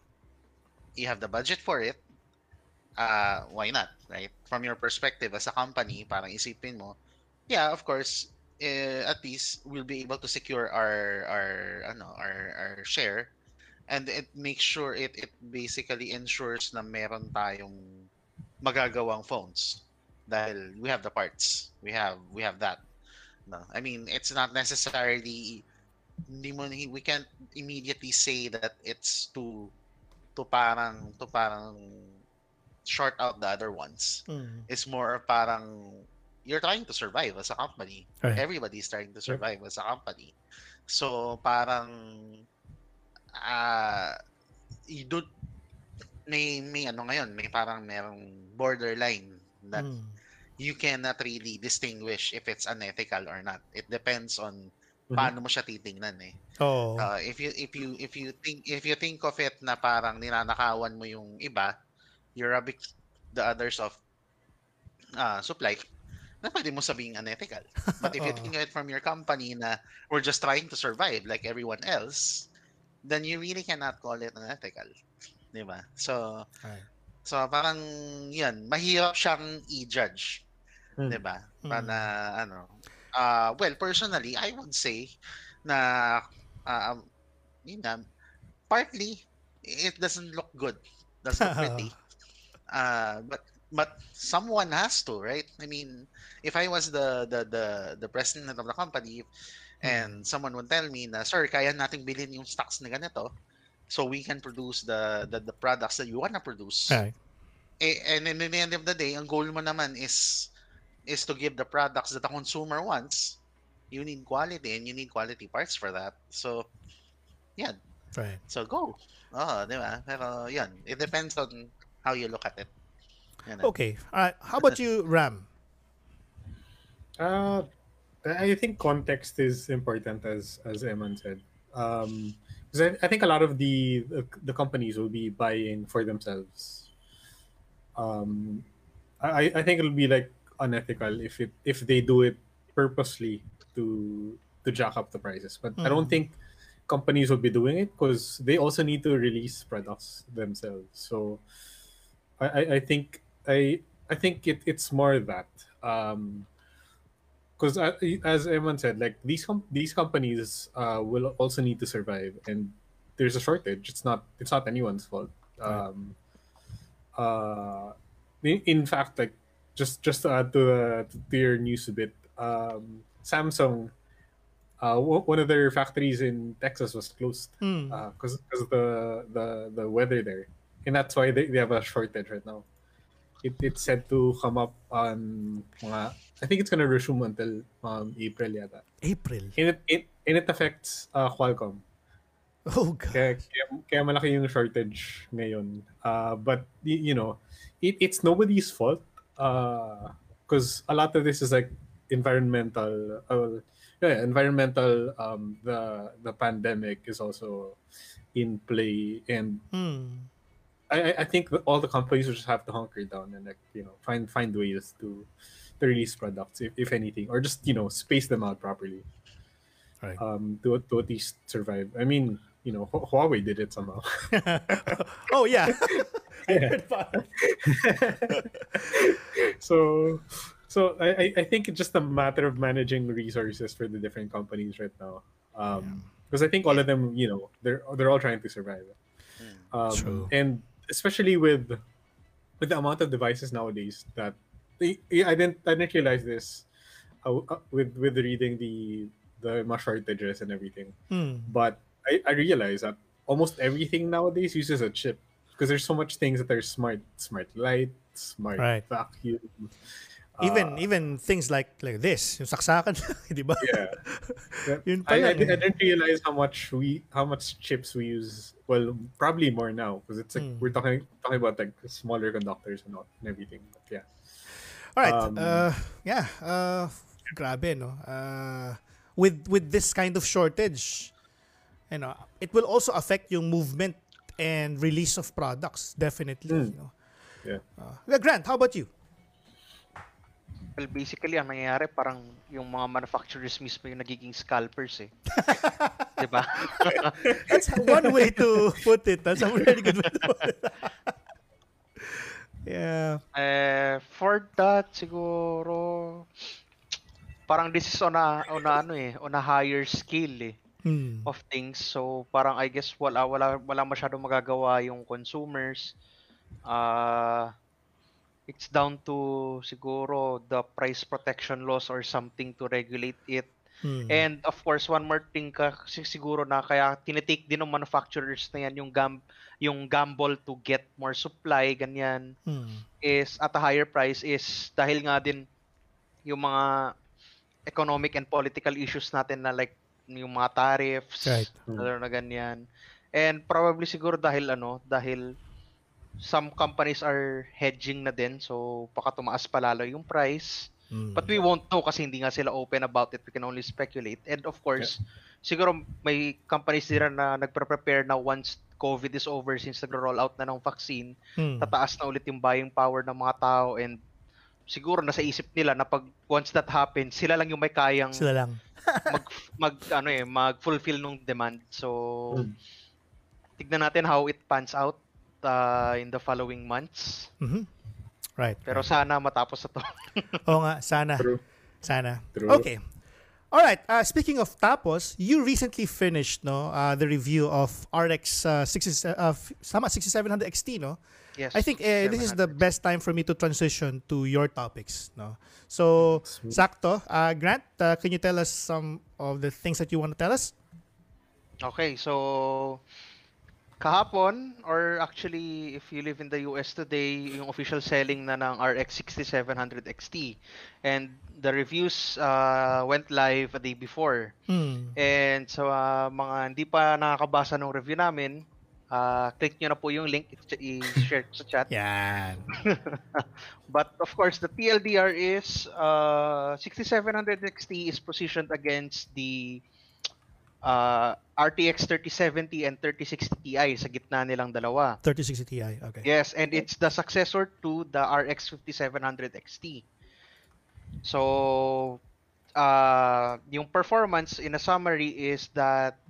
you have the budget for it, uh, why not, right? From your perspective as a company, parang isipin mo, yeah, of course, eh, at least we'll be able to secure our our ano our our share and it makes sure it it basically ensures na meron tayong magagawang phones dahil we have the parts we have we have that no i mean it's not necessarily hindi mo we can't immediately say that it's to to parang to parang short out the other ones Mm. it's more parang you're trying to survive as a company. Right. Everybody's trying to survive as a company. So parang ah you don't may may ano ngayon, may parang merong borderline that Mm. you cannot really distinguish if it's unethical or not. It depends on Mhm. paano mo siya titingnan eh. Oh. Uh, if you if you if you think if you think of it na parang ninanakawan mo yung iba, you're robbing the others of uh, supply, na pwede mo sabing unethical. [laughs] But if you think of it from your company na we're just trying to survive like everyone else, then you really cannot call it unethical. Di ba? So, Right. so parang yan, mahirap siyang i-judge. Hmm. 'di ba? Mm. Para ano. Uh, well, personally, I would say na uh, yun na, partly it doesn't look good. Doesn't look pretty. Uh, [laughs] but but someone has to, right? I mean, if I was the the the the president of the company and someone would tell me na, sir, kaya nating bilhin yung stocks na ganito so we can produce the the, the products that you wanna produce. Right. Eh, and in the end of the day, ang goal mo naman is is to give the products that the consumer wants. You need quality and you need quality parts for that. So, yan. Right. So, go. Oh, di ba? Pero, yan. It depends on how you look at it. Yan. Okay. All right. How about you, Ram? Uh, I think context is important, as as Eman said. Um, 'cause I, I think a lot of the, the the companies will be buying for themselves. Um, I I think it'll be like unethical if it if they do it purposely to to jack up the prices. But I don't Mm. think companies will be doing it because they also need to release products themselves. So I, I, I think I I think it, it's more that um because as Eman said, like these com- these companies uh, will also need to survive, and there's a shortage. It's not it's not anyone's fault. Right. Um, uh, in, in fact, like just just to add to, uh, to your news a bit, um, Samsung, uh, w- one of their factories in Texas was closed Mm. because because of the, the the weather there, and that's why they, they have a shortage right now. It, it's said to come up on mga, I think it's gonna resume until um, April yata. April. And it, it and it affects uh, Qualcomm. Oh, God. Kaya, kaya, kaya malaki yung shortage ngayon. Uh, but you know, it, it's nobody's fault. Because a lot of this is like environmental. Uh, yeah, environmental. Um, the the pandemic is also in play, and Mm. I I- I think all the companies just have to hunker down and like you know find find ways to to release products if, if anything or just you know space them out properly Right. um to to at least survive. I mean you know Hu- Huawei did it somehow. [laughs] oh yeah. [laughs] Yeah. [laughs] so so I, I- I think it's just a matter of managing resources for the different companies right now. Um because I think all of them, you know, they're they're all trying to survive. Um, True. and especially with with the amount of devices nowadays that they, I didn't I didn't realize this uh, uh, with with reading the the shortages and everything. Hmm. But I, I realized that almost everything nowadays uses a chip because there's so much things that are smart, smart light, smart Right. vacuum. Even uh, even things like like this, yung saksakan, [laughs] di ba? yeah. [laughs] Yun pa I, I, I eh. didn't realize how much we how much chips we use. Well, probably more now because it's like Hmm. we're talking talking about like smaller conductors and all and everything. But yeah, All right. Um, uh, yeah. Uh, grabe, no? Uh, with with this kind of shortage, you know, it will also affect yung movement and release of products, definitely. Mm. You know? yeah. Uh, Grant, how about you? Well, basically, ang nangyayari, parang yung mga manufacturers mismo yung nagiging scalpers eh. [laughs] Di ba? That's one way to put it. That's a very good way to put it. [laughs] yeah. Eh, for that, siguro, parang this is on a, on a, ano eh, on a higher scale eh, Hmm. of things. So, parang I guess wala, wala, wala masyadong magagawa yung consumers. Uh, it's down to siguro the price protection laws or something to regulate it. Hmm. And of course, one more thing ka siguro na kaya tinitake din ng manufacturers na yan yung gam yung gamble to get more supply ganyan Hmm. is at a higher price is dahil nga din yung mga economic and political issues natin na like yung mga tariffs Right. na, na ganyan. And probably siguro dahil ano, dahil some companies are hedging na din so baka tumaas pa lalo yung price. Hmm. But we won't know kasi hindi nga sila open about it. We can only speculate. And of course, siguro may companies din na nagpre-prepare na once COVID is over since nagro-roll out na ng vaccine, Hmm. tataas na ulit yung buying power ng mga tao and siguro nasa isip nila na pag once that happens, sila lang yung may kayang Sila lang. [laughs] mag, mag ano eh, mag-fulfill nung demand. So Mm. tignan natin how it pans out uh, in the following months. Mhm. Right. Pero sana matapos na to. [laughs] Oo nga, sana. True. Sana. True. Okay. All right. Uh, speaking of tapos, you recently finished no uh, the review of RX uh, 60, uh, sama 6700 XT no. yes. I think uh, this is the best time for me to transition to your topics no. So, Sweet. sakto. Uh, Grant, uh, can you tell us some of the things that you want to tell us? Okay, so kahapon or actually if you live in the US today, yung official selling na ng RX 6700 XT and the reviews uh, went live a day before. Hmm. And so uh, mga hindi pa nakakabasa ng review namin, uh, click nyo na po yung link i-share ko sa chat. Yan. [laughs] But of course, the TLDR is uh, 6700 XT is positioned against the uh, RTX 3070 and 3060 Ti sa gitna nilang dalawa. 3060 Ti. Okay. Yes, and it's the successor to the RX 5700 XT. So, uh, yung performance in a summary is that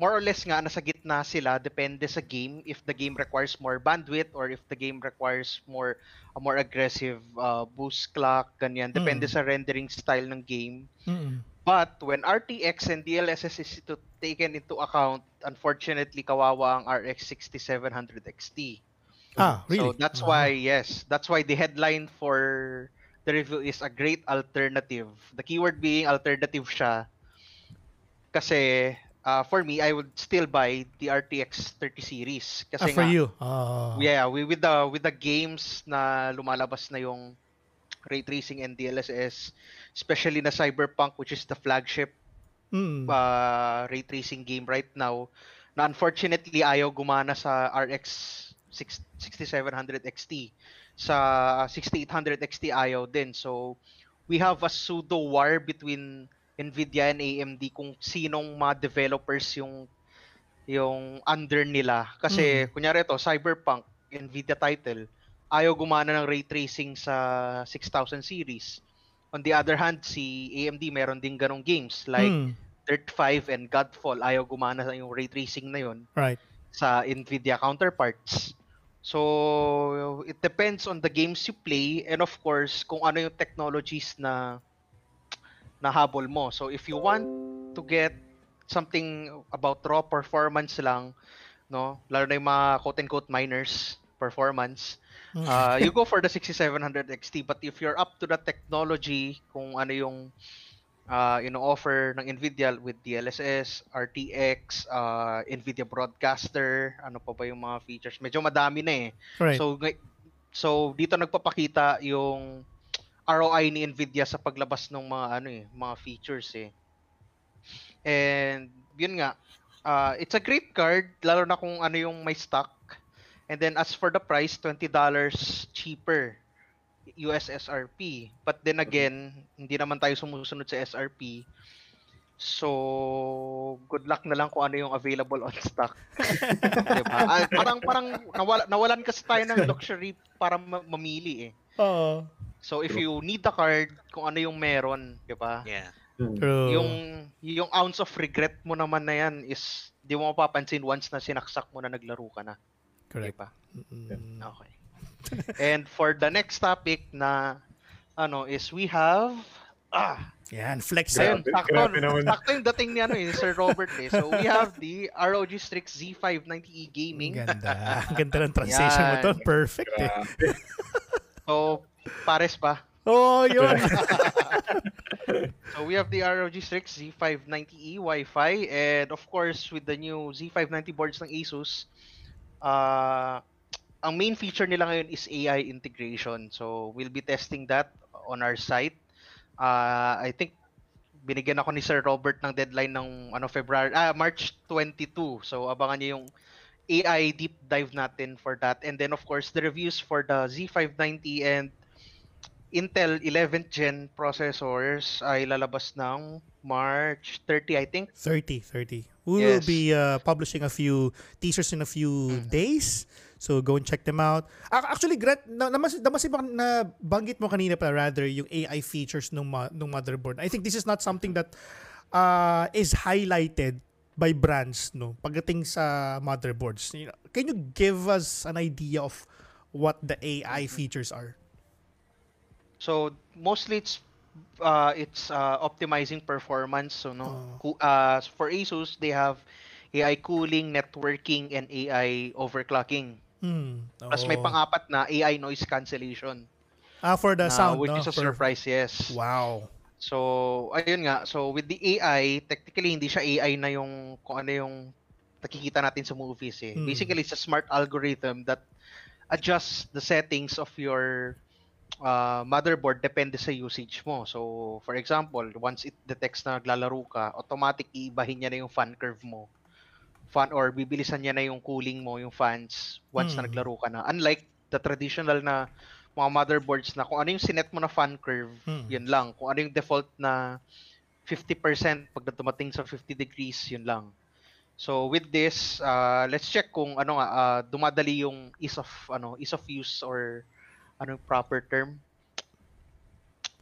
more or less nga nasa gitna sila depende sa game if the game requires more bandwidth or if the game requires more a more aggressive uh, boost clock ganyan depende Mm. sa rendering style ng game Mm-mm. But when RTX and DLSS is to taken into account unfortunately kawawa ang RX 6700 XT Ah, really? so that's Ah. why yes, that's why the headline for the review is a great alternative. The keyword being alternative siya. Kasi uh, for me, I would still buy the RTX 30 series Ah, kasi for nga, you. Ah. Yeah, we with the with the games na lumalabas na yung ray tracing and DLSS, especially na Cyberpunk which is the flagship Mm. uh, ray tracing game right now na unfortunately ayaw gumana sa RX 6, 6700 XT. Sa 6800 XT ayaw din. So, we have a pseudo war between Nvidia and AMD kung sinong mga developers yung yung under nila. Kasi, kunyari to Cyberpunk, Nvidia title, ayaw gumana ng ray tracing sa 6000 series. On the other hand, si AMD meron din ganong games like Hmm, Dirt 5 and Godfall, ayaw gumana sa yung ray tracing na yun right. sa Nvidia counterparts. So, it depends on the games you play and of course, kung ano yung technologies na nahabol mo. So, if you want to get something about raw performance lang, no, lalo na yung mga quote-unquote miners performance. Uh, you [laughs] go for the 6700 XT. But if you're up to the technology, kung ano yung uh, ino-offer ng NVIDIA with DLSS, RTX, uh, NVIDIA Broadcaster, ano pa ba yung mga features? Medyo madami na eh. right. So, so dito nagpapakita yung ROI ni Nvidia sa paglabas ng mga ano eh, mga features eh. And yun nga, uh, it's a great card lalo na kung ano yung may stock. And then as for the price, $20 cheaper US SRP. But then again, hindi naman tayo sumusunod sa SRP. So, good luck na lang kung ano yung available on stock. [laughs] diba? Ah, parang parang nawala, nawalan kasi tayo ng luxury para ma- mamili eh. Oo. So if you need the card, kung ano yung meron, 'di ba? Yeah. Hmm. True. Yung yung ounce of regret mo naman na 'yan is di mo mapapansin once na sinaksak mo na naglaro ka na, Correct. ba? Mm. Okay. [laughs] And for the next topic na ano is we have ah Yan, flex ayun, sakto, sakto yung dating ni ano eh, Sir Robert eh. So we have the ROG Strix Z590E Gaming. Ang ganda. Ang ganda ng transition mo Yan. to. Perfect eh. [laughs] So pares ba? Oh, yun. [laughs] So we have the ROG Strix Z590E Wi-Fi and of course with the new Z590 boards ng Asus, uh, ang main feature nila ngayon is AI integration. So we'll be testing that on our site. Uh, I think binigyan ako ni Sir Robert ng deadline ng ano February ah March 22. So abangan niyo yung AI deep dive natin for that. And then of course the reviews for the Z590 and Intel 11th gen processors ay lalabas ng March 30 I think. 30, 30. We will Yes. be uh, publishing a few teasers in a few Mhm. days. So go and check them out. Ac- Actually, Gret, na, namas, namas ibang na banggit mo kanina pa rather yung AI features ng ma- ng motherboard. I think this is not something that uh, is highlighted by brands no pagdating sa motherboards. You know, can you give us an idea of what the AI features are? So mostly it's uh, it's uh, optimizing performance. So no, Oh. Uh, for Asus they have AI cooling, networking, and AI overclocking. Hmm. Plus may oo. pang-apat na AI noise cancellation. Ah, for the na- sound, which no? is a For- surprise, yes. Wow. So, ayun nga. So, with the AI, technically, hindi siya AI na yung kung ano yung nakikita natin sa movies eh. Hmm. Basically, it's a smart algorithm that adjusts the settings of your uh, motherboard depende sa usage mo. So, for example, once it detects na naglalaro ka, automatic iibahin niya na yung fan curve mo. Fan or bibilisan niya na yung cooling mo, yung fans, once na Hmm. naglaro ka na. Unlike the traditional na mga motherboards na kung ano yung sinet mo na fan curve, Hmm. yun lang. Kung ano yung default na 50% pag dumating sa 50 degrees, yun lang. So with this, uh, let's check kung ano nga uh, dumadali yung ease of ano, ease of use or ano yung proper term.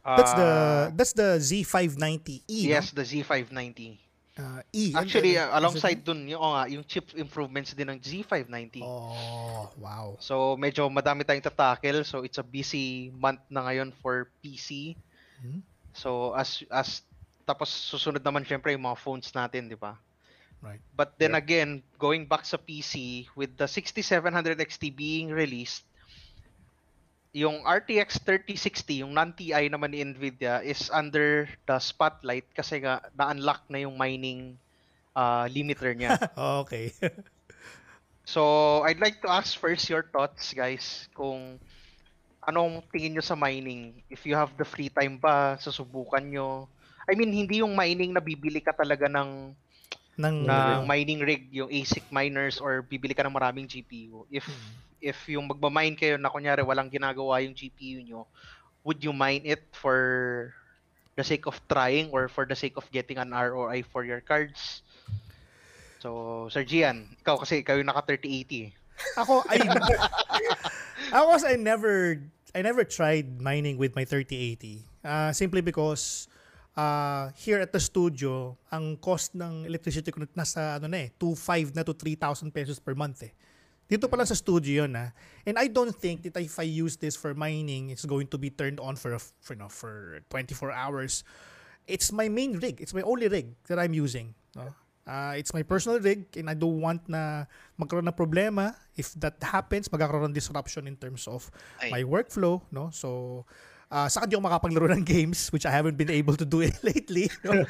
That's the Uh, that's the Z590E. no? yes, the Z590. Uh, E. Actually, uh, alongside it- dun, yung, oh, nga, yung chip improvements din ng Z590. Oh, wow. So medyo madami tayong tatakel. So it's a busy month na ngayon for PC. Hmm. So as as tapos susunod naman syempre yung mga phones natin, di ba? Right. But then Yeah. again, going back sa PC with the 6700 XT being released, yung RTX 3060, yung non-TI naman ni Nvidia is under the spotlight kasi nga na-unlock na yung mining uh, limiter niya. [laughs] okay. [laughs] So, I'd like to ask first your thoughts, guys, kung anong tingin nyo sa mining? If you have the free time ba, susubukan nyo? I mean, hindi yung mining na bibili ka talaga ng, Ng ng mining rig, yung ASIC miners, or bibili ka ng maraming GPU. If if yung magmamine kayo na kunyari walang ginagawa yung GPU nyo, would you mine it for the sake of trying or for the sake of getting an ROI for your cards? So, Sir Gian, ikaw kasi ikaw yung naka 3080 eh. Ako, I, [laughs] ako was I never, I never tried mining with my 3080. Uh, simply because uh, here at the studio, ang cost ng electricity ko nasa ano na eh, 2,500 na to 3,000 pesos per month eh. Dito pa lang sa studio yun ah. And I don't think that if I use this for mining, it's going to be turned on for, for, you know, for 24 hours. It's my main rig. It's my only rig that I'm using. No? Uh, it's my personal rig and I don't want na magkaroon ng problema. If that happens, magkakaroon ng disruption in terms of Ay. my workflow. No? So, uh, di ako makapaglaro ng games which I haven't been able to do it [laughs] lately. No?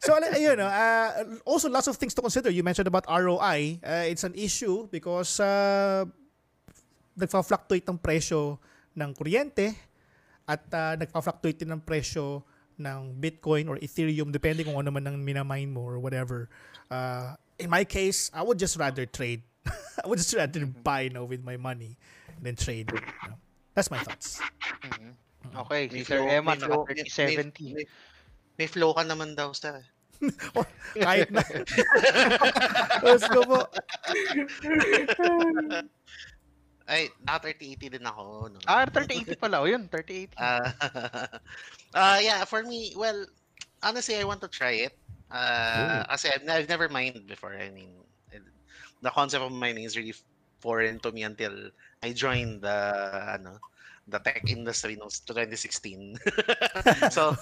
so, ayun, no? uh, also lots of things to consider. You mentioned about ROI. Uh, it's an issue because uh, nagfa-fluctuate ang presyo ng kuryente at uh, nagfa-fluctuate din ang presyo ng Bitcoin or Ethereum depending kung ano man ang minamine mo or whatever. Uh, in my case, I would just rather trade. [laughs] I would just rather buy now with my money than trade. you know. That's my thoughts. Mhm. Okay, si May Sir flow- Emma, may flow- naka may- 3070. May, may flow ka naman daw, sir. [laughs] Kahit na. [laughs] Let's go po. [laughs] Ay, naka 3080 din ako. No? Ah, 3080 pala. O yun, 3080. Ah, uh, yeah, for me, well, honestly, I want to try it. Uh, kasi I've, I've never mined before. I mean, it- the concept of mining is really foreign to me until I joined the ano, the tech industry no 2016. [laughs] so,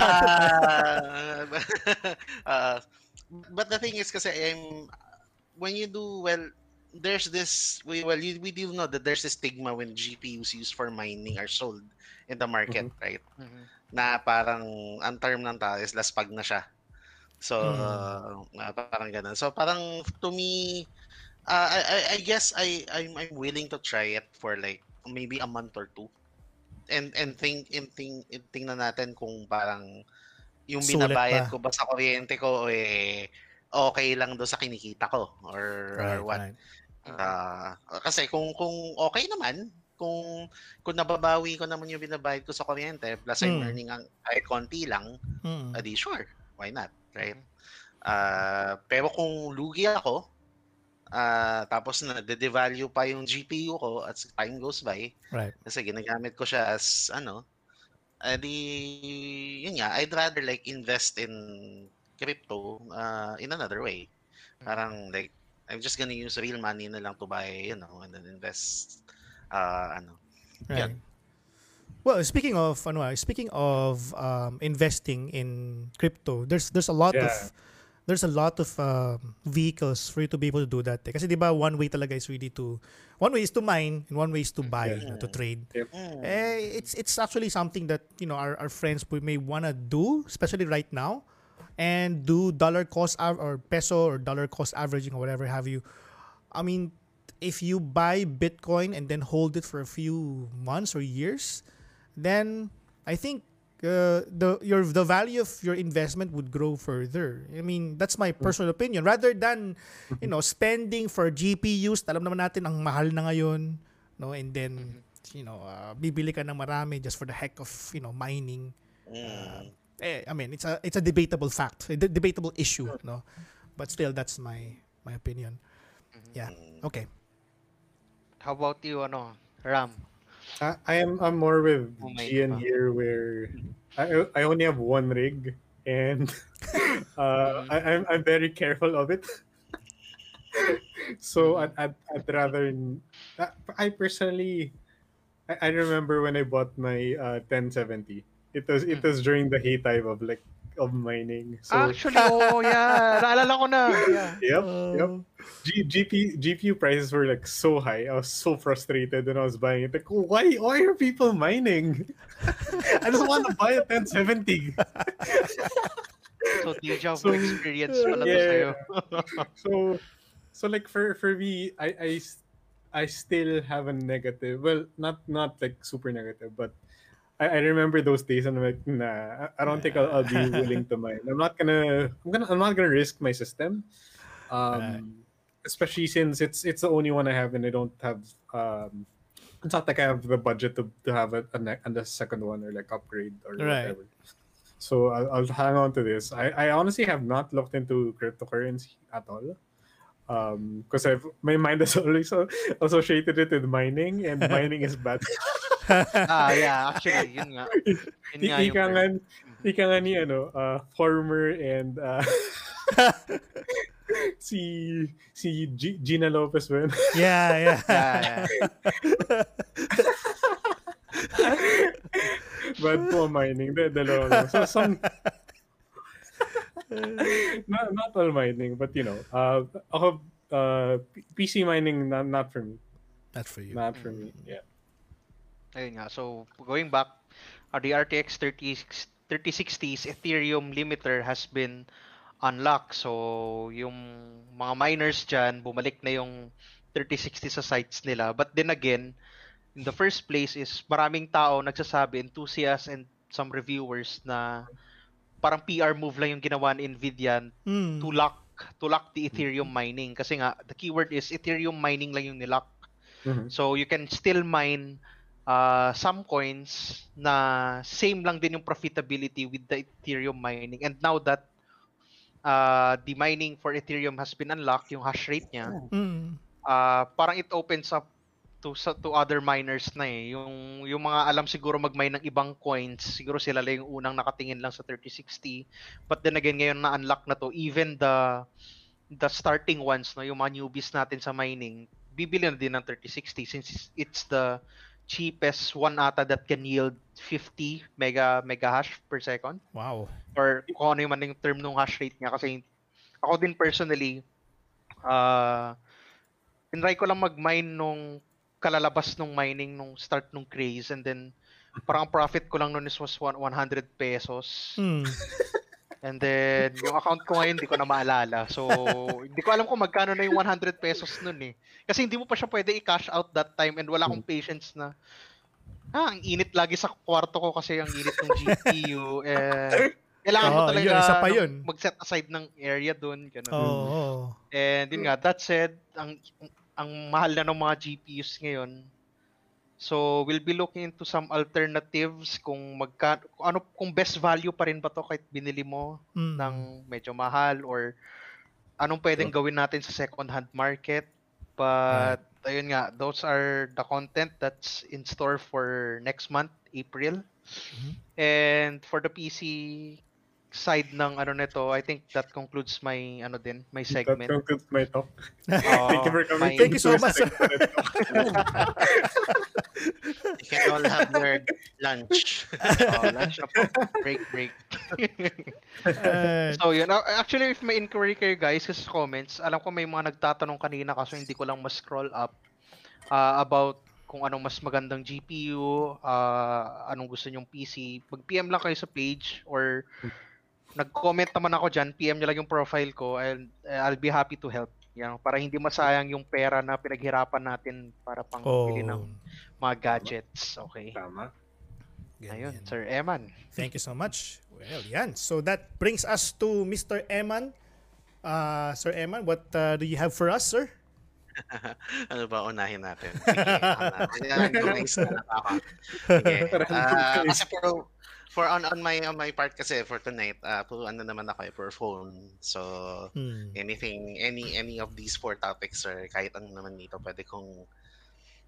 uh, [laughs] uh, but the thing is kasi I'm when you do well there's this we well you, we do know that there's this stigma when GPUs used for mining are sold in the market right Mhm. na parang ang term ng tao is laspag na siya so Mm. uh, parang ganun so parang to me uh, I, I I guess I I'm, I'm willing to try it for like maybe a month or two and and think and think and tingnan natin kung parang yung binabayad ba? ko ba sa kuryente ko eh okay lang do sa kinikita ko or, or what right. Ah, kasi kung kung okay naman, kung kung nababawi ko naman yung binabayad ko sa kuryente plus I'm Mm. earning ang kahit konti lang, Mm. adi sure, why not, right? Ah, pero kung lugi ako, ah tapos na de-devalue pa yung GPU ko as time goes by, Right. kasi ginagamit ko siya as ano, adi yun nga, I'd rather like invest in crypto uh, in another way. Parang like I'm just gonna use real money na lang to buy, you know, and then invest uh ano. Right. Well, speaking of ano, ah, speaking of um, investing in crypto, there's there's a lot Yeah. of there's a lot of um, vehicles for you to be able to do that. Eh. Kasi 'di ba one way talaga is really to one way is to mine and one way is to buy, Yeah. to trade. Eh, it's it's actually something that you know our, our friends we may wanna do, especially right now, and do dollar cost av- or peso or dollar cost averaging or whatever have you. I mean, if you buy Bitcoin and then hold it for a few months or years, then I think uh, the your the value of your investment would grow further. I mean, that's my personal opinion. Rather than you know spending for GPUs, alam naman natin ang mahal na ngayon, no, and then you know uh, bibili ka ng marami just for the heck of you know mining. Mm. Eh, I mean, it's a it's a debatable fact, a de- debatable issue, no. But still, that's my my opinion. Yeah. Okay. How about you, ano, Ram? I, I am I'm more with Oh Gian here where I I only have one rig and [laughs] uh, I, I'm I'm very careful of it. so I'd, I'd, I'd rather I- I personally I, I remember when I bought my uh, 1070. It was it was during the heytime of like of mining. So Actually, oh, yeah. Naalala ko na. Yeah. [laughs] yep, yep. Uh, G- GP GPU prices were like so high. I was so frustrated when I was buying it. Like, why why are people mining? [laughs] I just want to buy a 1070. So, deja So, experience pala to yeah. sa'yo. [laughs] so so like for for me, I, I, I still have a negative. Well, not not like super negative, but I, I remember those days and I'm like, nah, I- don't think I'll, I'll be willing to mine. I'm not gonna I'm gonna I'm not gonna risk my system. Um especially since it's it's the only one I have and I don't have um it's not like I have the budget to, to have a, a, a second one or like upgrade or Right. whatever. So I'll, I'll hang on to this. I, I honestly have not looked into cryptocurrency at all. Um, because I've my mind has [laughs] always so- associated it with mining, and [laughs] mining is bad. ah, yeah, [laughs] actually, yun nga. Yun nga yung ika nga, ika nga ni ano, uh, former and uh, si si G- Gina Lopez ba yun? yeah, yeah. Yeah, yeah. Bad po mining. De, dalawa. So, some... [laughs] not, not all mining, but you know, uh, ako, uh, PC mining, not, not for me. Not for you. Not for me, yeah. Ayun nga. So, going back, uh, the RTX 30, 3060's Ethereum limiter has been unlocked. So, yung mga miners dyan, bumalik na yung 3060 sa sites nila. But then again, in the first place is maraming tao nagsasabi, enthusiasts and some reviewers na parang PR move lang yung ginawa ni Nvidia Mm. to lock to lock the Ethereum mining kasi nga the keyword is Ethereum mining lang yung nilock Mhm. So you can still mine uh, some coins na same lang din yung profitability with the Ethereum mining. And now that uh, the mining for Ethereum has been unlocked, yung hash rate niya, Mm. uh, parang it opens up to sa to other miners na eh. Yung yung mga alam siguro mag-mine ng ibang coins, siguro sila lang yung unang nakatingin lang sa 3060. But then again, ngayon na unlock na to, even the the starting ones, no, yung mga newbies natin sa mining, bibili na din ng 3060 since it's- the cheapest one ata that can yield 50 mega mega hash per second Wow. or kung ano yung man yung term ng hash rate niya kasi ako din personally uh, tinry ko lang mag-mine nung kalalabas nung mining nung start nung craze and then parang ang profit ko lang nun is was one- 100 pesos Mm. [laughs] and then yung account ko ngayon hindi ko na maalala so hindi ko alam kung magkano na yung 100 pesos nun eh kasi hindi mo pa siya pwede i-cash out that time and wala akong patience na ah, ang init lagi sa kwarto ko kasi ang init ng GPU eh [laughs] kailangan mo Oo, talaga yun, isa pa yun. mag-set aside ng area doon ganun. Oo. Oh, And yun nga, that said, ang ang mahal na ng mga GPUs ngayon. So, we'll be looking into some alternatives kung magka kung ano kung best value pa rin ba to kahit binili mo Mm. ng medyo mahal or anong pwedeng gawin natin sa second hand market. But ayun nga, those are the content that's in store for next month, April. Mhm. And for the PC side ng ano nito, I think that concludes my ano din, my That segment. concludes my talk. Oo, Thank you for coming. my- Thank you so much. [laughs] You can all have your lunch. [laughs] Oh, lunch [laughs] na po. Break, break. Uh, so, yun. Uh, Actually, if may inquiry kayo guys sa comments, alam ko may mga nagtatanong kanina kaso hindi ko lang ma-scroll up uh, about kung anong mas magandang GPU, uh, anong gusto nyong PC. Mag-PM lang kayo sa page or nag-comment naman ako dyan, PM nyo lang yung profile ko and uh, I'll be happy to help. Yan, para hindi masayang yung pera na pinaghirapan natin para pang oh, ng mga gadgets. Okay. Tama. Ayun, ganyan. Sir Eman. Thank you so much. Well, yan. So that brings us to Mr. Eman. Uh, Sir Eman, what uh, do you have for us, sir? [laughs] ano ba unahin natin? [laughs] Sige, uh, na ako. Sige. Ah, kasi for, for on, on my on my part kasi for tonight, uh, puro ano naman ako eh, for phone. So Hmm. anything any any of these four topics or kahit ano naman dito pwede kong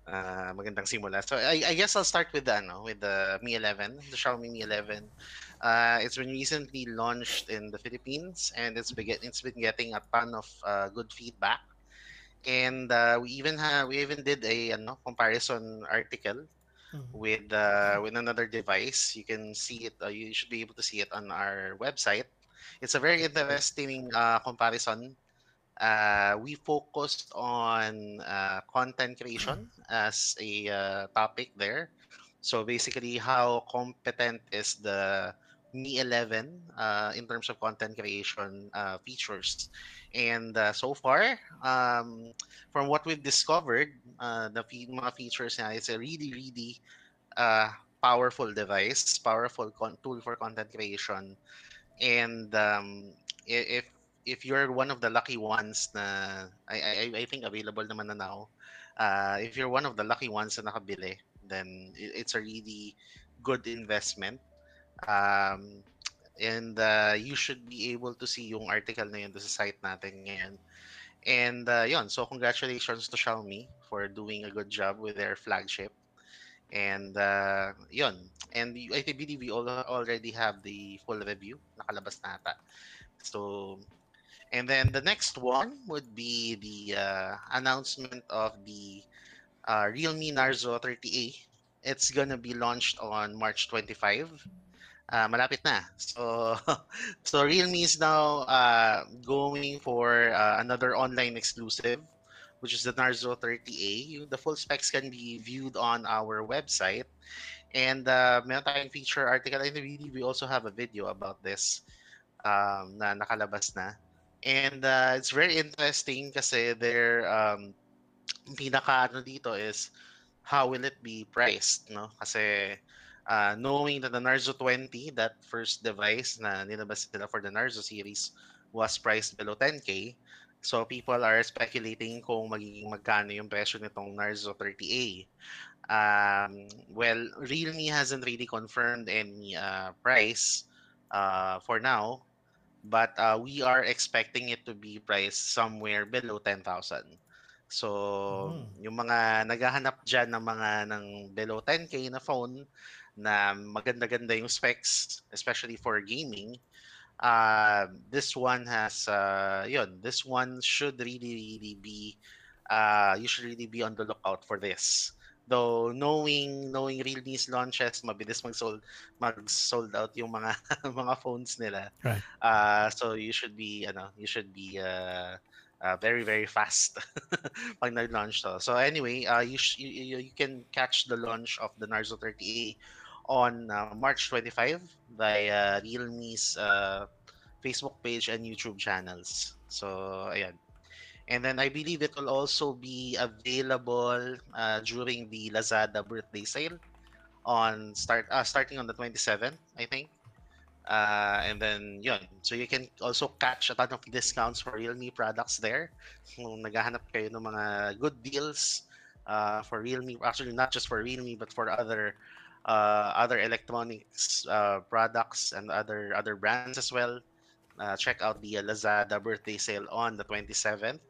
ah, magandang simula. So I, I guess I'll start with the ano, with the Mi 11, the Xiaomi Mi 11. Uh, it's been recently launched in the Philippines and it's been it's been getting a ton of uh, good feedback. And uh, we even have we even did a ano, comparison article Mhm. with uh, with another device. You can see it. Uh, you should be able to see it on our website. It's a very interesting uh, comparison. Uh, we focused on uh, content creation as a uh, topic there. So basically, how competent is the Mi 11 uh, in terms of content creation uh, features? And uh, so far, um, from what we've discovered, uh, the fe- mga features niya is a really, really uh, powerful device, powerful con- tool for content creation. And um, if if you're one of the lucky ones na I I, I think available naman na now, uh, if you're one of the lucky ones na nakabili, then it's a really good investment. Um, and uh, you should be able to see yung article na yun sa site natin ngayon. And uh, yun, so congratulations to Xiaomi for doing a good job with their flagship. And uh, yun, and I believe we already have the full review. Nakalabas na ata. So, and then the next one would be the uh, announcement of the uh, Realme Narzo 30A. It's gonna be launched on March 25. Uh, malapit na. So, [laughs] so Realme is now uh, going for uh, another online exclusive, which is the Narzo 30A. You- The full specs can be viewed on our website. And uh, meron tayong feature article. I believe we also have a video about this um, na nakalabas na. And uh, it's very interesting kasi their um, pinaka ano dito is how will it be priced, no? Kasi uh, knowing that the Narzo 20, that first device na nilabas nila for the Narzo series was priced below 10k. So people are speculating kung magiging magkano yung presyo nitong Narzo 30A. Um, well, Realme hasn't really confirmed any uh, price uh, for now, but uh, we are expecting it to be priced somewhere below 10,000. So, Mm. yung mga naghahanap dyan ng mga ng below 10k na phone na maganda-ganda yung specs, especially for gaming, uh, this one has, uh, yun, this one should really, really be, uh, you should really be on the lookout for this. Though knowing knowing Realme's launches, mabilis mag-sold mag-sold out yung mga [laughs] mga phones nila. Right. Uh, so you should be ano, you should be uh, uh, very very fast [laughs] pag nag-launch to. So anyway, uh, you, sh- you you you can catch the launch of the Narzo 30A on uh, March 25 via Realme's uh, Facebook page and YouTube channels. So ayan. And then I believe it will also be available uh, during the Lazada birthday sale on start uh, starting on the 27th, I think. Uh, and then yun. So you can also catch a ton of discounts for Realme products there. Kung naghahanap kayo ng mga good deals uh, for Realme, actually not just for Realme but for other uh, other electronics uh, products and other other brands as well. Uh, check out the Lazada birthday sale on the 27th.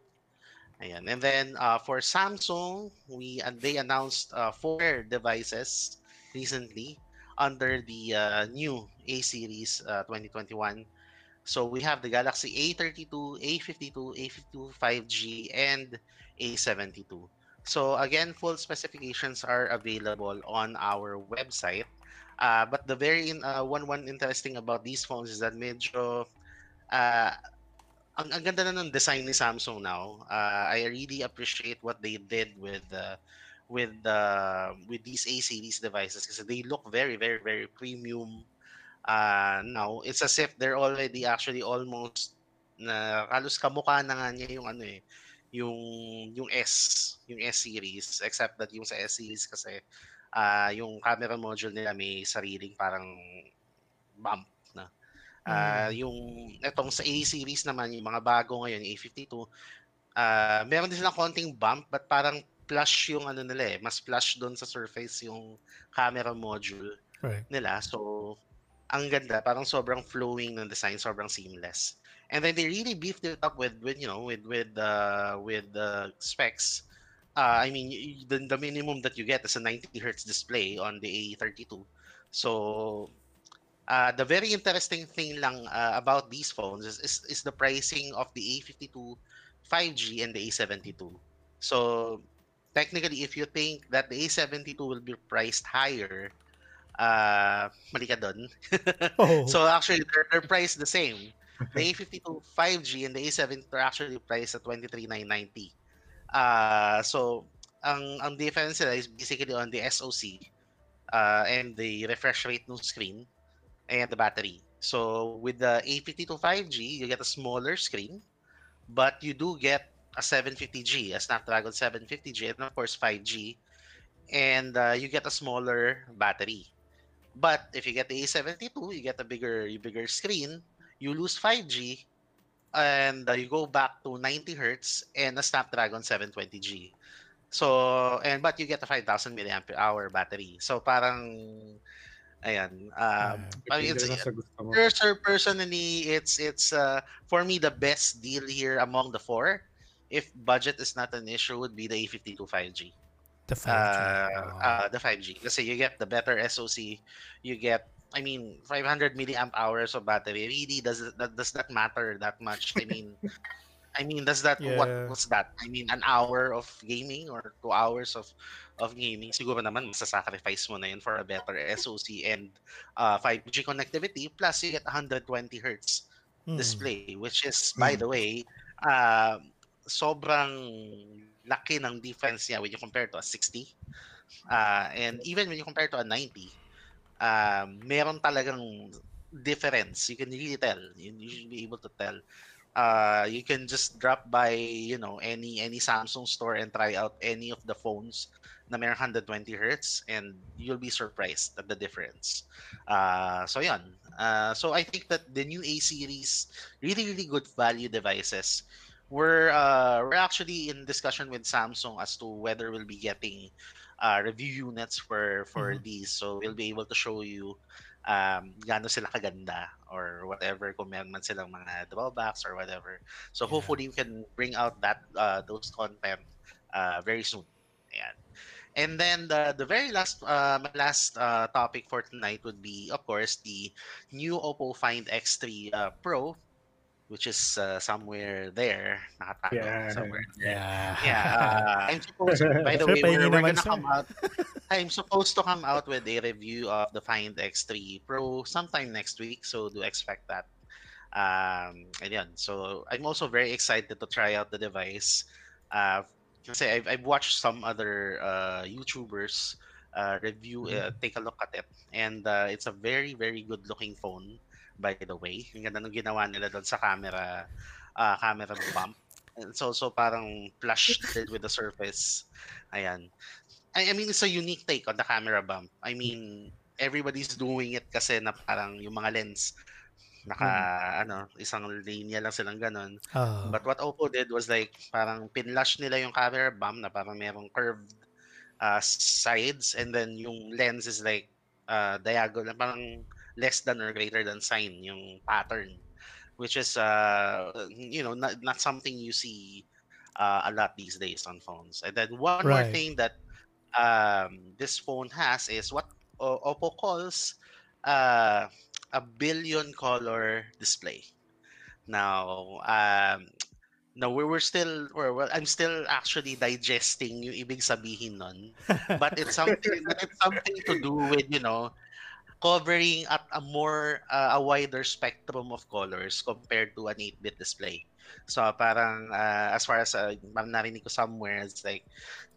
Ayan. And then uh, for Samsung, we uh, they announced uh, four devices recently under the uh, new A series uh, 2021. So we have the Galaxy A32, A52, A52 5G, and A72. So again, full specifications are available on our website. Uh, but the very in, uh, one one interesting about these phones is that medyo uh, ang, ang ganda na ng design ni Samsung now. Uh, I really appreciate what they did with uh, with uh, with these A series devices kasi they look very very very premium. Uh, now it's as if they're already actually almost na halos kamukha na nga niya yung ano eh yung yung S yung S series except that yung sa S series kasi uh, yung camera module nila may sariling parang bump na Ah, yung etong sa A series naman, yung mga bago ngayon, A52, ah meron din silang konting bump but parang flush yung ano nila eh, mas flush doon sa surface yung camera module Right. nila. So, ang ganda, parang sobrang flowing ng design, sobrang seamless. And then they really beefed it up with with you know, with with uh with the specs. Uh, I mean, the, the minimum that you get is a 90 hertz display on the A32. So, uh, the very interesting thing lang uh, about these phones is, is, is the pricing of the A52 5G and the A72. So technically, if you think that the A72 will be priced higher, uh, mali ka dun. [laughs] Oh, So actually, they're, they're priced the same. The A52 5G and the A72 are actually priced at 23,990. Uh, so ang ang difference is basically on the SoC uh, and the refresh rate ng screen and the battery. So with the A52 5G, you get a smaller screen, but you do get a 750G, a Snapdragon 750G, and of course 5G, and uh, you get a smaller battery. But if you get the A72, you get a bigger, bigger screen. You lose 5G, and uh, you go back to 90 hertz and a Snapdragon 720G. So, and but you get a 5,000 milliampere hour battery. So parang, ayan. Um, I mean, it's, Depende na sa gusto mo. Per- personally, it's it's uh, for me the best deal here among the four if budget is not an issue, would be the A52 5G. The 5G. Uh, Oh. uh, the 5G. Kasi you get the better SoC, you get I mean, 500 milliamp hours of battery really does that does not matter that much. I mean, I mean, does that [laughs] what Yeah. what's that? I mean, an hour of gaming or two hours of of gaming. Siguro naman masasacrifice mo na yun for a better SoC and uh, 5G connectivity. Plus, you get 120 hertz Hmm. display, which is, by the way, uh, sobrang laki ng difference niya when you compare to a 60. Uh, and even when you compare to a 90, um, meron talagang difference. You can really tell. You, should be able to tell. Uh, you can just drop by, you know, any any Samsung store and try out any of the phones na mayroong 120 hertz and you'll be surprised at the difference. Uh, so yan. Uh, so I think that the new A series, really really good value devices. We're uh, we're actually in discussion with Samsung as to whether we'll be getting uh, review units for for Mhm. these. So we'll be able to show you um gaano sila kaganda or whatever kung meron man silang mga drawbacks or whatever. So Yeah. hopefully we can bring out that uh, those content uh, very soon. Ayan. And then the the very last uh, my last uh, topic for tonight would be of course the new Oppo Find X3 uh, Pro which is uh, somewhere there nakatago Yeah. somewhere there. Yeah. Yeah, uh, [laughs] I'm supposed to, by the way, we're, we're gonna sir. come out. [laughs] I'm supposed to come out with a review of the Find X3 Pro sometime next week, so do expect that. Um, and yun, so I'm also very excited to try out the device. Uh, kasi I've, I've watched some other uh, YouTubers uh, review, uh, take a look at it, and uh, it's a very, very good looking phone. By the way, yung ganda nung ginawa nila doon sa camera, uh, camera bump. It's also parang flush [laughs] with the surface. Ayan. I, I mean, it's a unique take on the camera bump. I mean, everybody's doing it kasi na parang yung mga lens naka ano isang linya lang silang ganun Oh. but what Oppo did was like parang pinlash nila yung camera bump na parang merong curved uh, sides and then yung lens is like uh, diagonal parang less than or greater than sign yung pattern which is uh, you know not, not something you see uh, a lot these days on phones. And then one more thing that um, this phone has is what Oppo calls uh, a billion color display. Now um, no, we were still, or well, I'm still actually digesting yung ibig sabihin nun. But it's something, but it's something to do with, you know, covering at a more, uh, a wider spectrum of colors compared to an 8-bit display. So parang, uh, as far as, uh, narinig ko somewhere, it's like,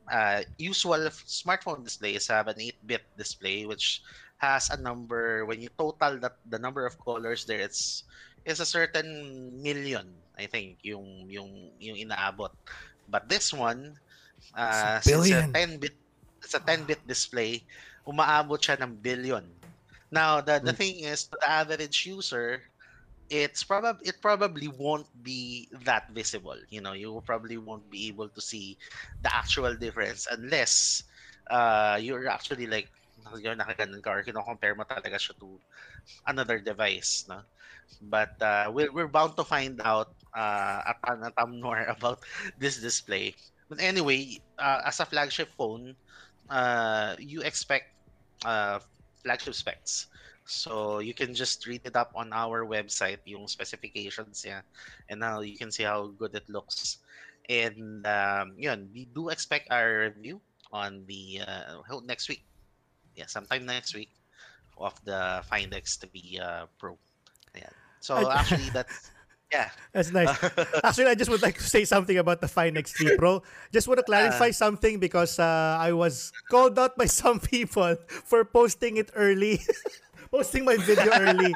uh, usual smartphone displays have an 8-bit display, which has a number, when you total that the number of colors there, it's, is a certain million I think yung yung yung inaabot. But this one uh It's a billion. 10 bit it's a 10 bit display, umaabot siya ng billion. Now the the Mm. thing is the average user it's probably it probably won't be that visible. You know, you probably won't be able to see the actual difference unless uh you're actually like you're nakaganon ka or kino-compare mo talaga siya to another device, no? But uh, we're, we're bound to find out uh, a ton, a ton more [laughs] about this display. But anyway, uh, as a flagship phone, uh, you expect uh, flagship specs. So you can just read it up on our website, yung specifications yeah, and now you can see how good it looks. And um, yun, we do expect our review on the uh, next week. Yeah, sometime next week of the Find X3 uh, Pro. Yeah. So actually, that's yeah. That's nice. [laughs] Actually, I just would like to say something about the Fine X3 Pro. Just want to clarify something because uh, I was called out by [laughs] some people for posting it early, [laughs] posting my video early.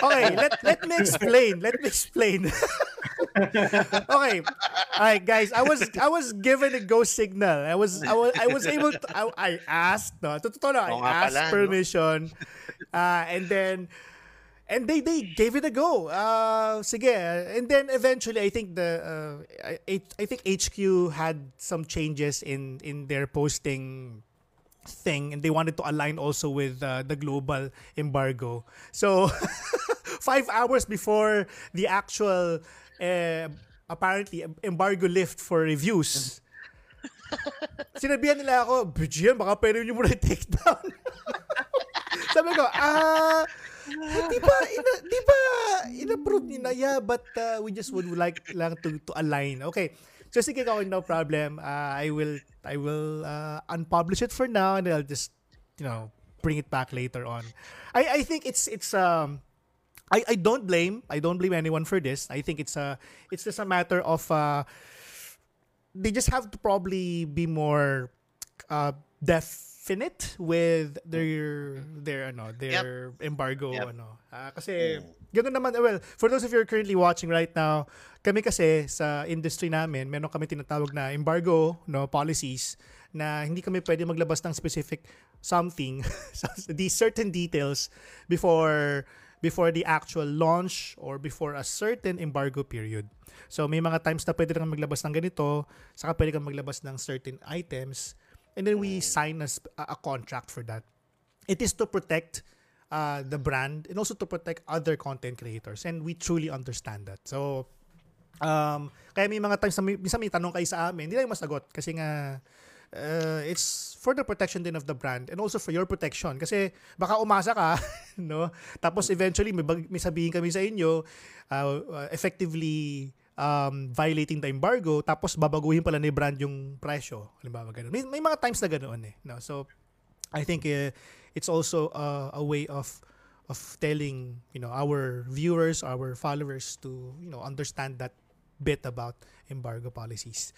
Okay, let, let me explain. Let me explain. okay, all right, guys. I was I was given a go signal. I was I was I was able to. I, I asked. No, totoo I asked permission, uh, and then and they they gave it a go. Uh, sige. And then eventually, I think the uh, I, I think HQ had some changes in in their posting thing, and they wanted to align also with uh, the global embargo. So [laughs] five hours before the actual uh, apparently embargo lift for reviews. [laughs] Sinabihan nila ako, BGM, baka pwede nyo muna take down. [laughs] Sabi ko, ah, [laughs] di ina, di ba, in-approve yeah, but uh, we just would like lang to, to align. Okay, so sige ko, no problem. Uh, I will, I will uh, unpublish it for now and I'll just, you know, bring it back later on. I, I think it's, it's, um, I, I don't blame I don't blame anyone for this. I think it's a it's just a matter of uh, they just have to probably be more uh, definite with their their ano their embargo Yep. ano. Ah, kasi Mm. ganun naman well for those of you who are currently watching right now, kami kasi sa industry namin, meron kami tinatawag na embargo no policies na hindi kami pwede maglabas ng specific something [laughs] these certain details before before the actual launch or before a certain embargo period. So may mga times na pwede kang maglabas ng ganito, saka pwede kang maglabas ng certain items, and then we sign a, a contract for that. It is to protect uh, the brand and also to protect other content creators, and we truly understand that. So Um, kaya may mga times na minsan may tanong kayo sa amin, hindi lang masagot kasi nga uh, it's for the protection din of the brand and also for your protection kasi baka umasa ka [laughs] no tapos eventually may, may sabihin kami sa inyo uh, uh, effectively um, violating the embargo tapos babaguhin pala ni brand yung presyo. Halimbawa ganun. May, may mga times na ganoon eh no? So I think uh, it's also uh, a way of of telling you know our viewers our followers to you know understand that bit about embargo policies.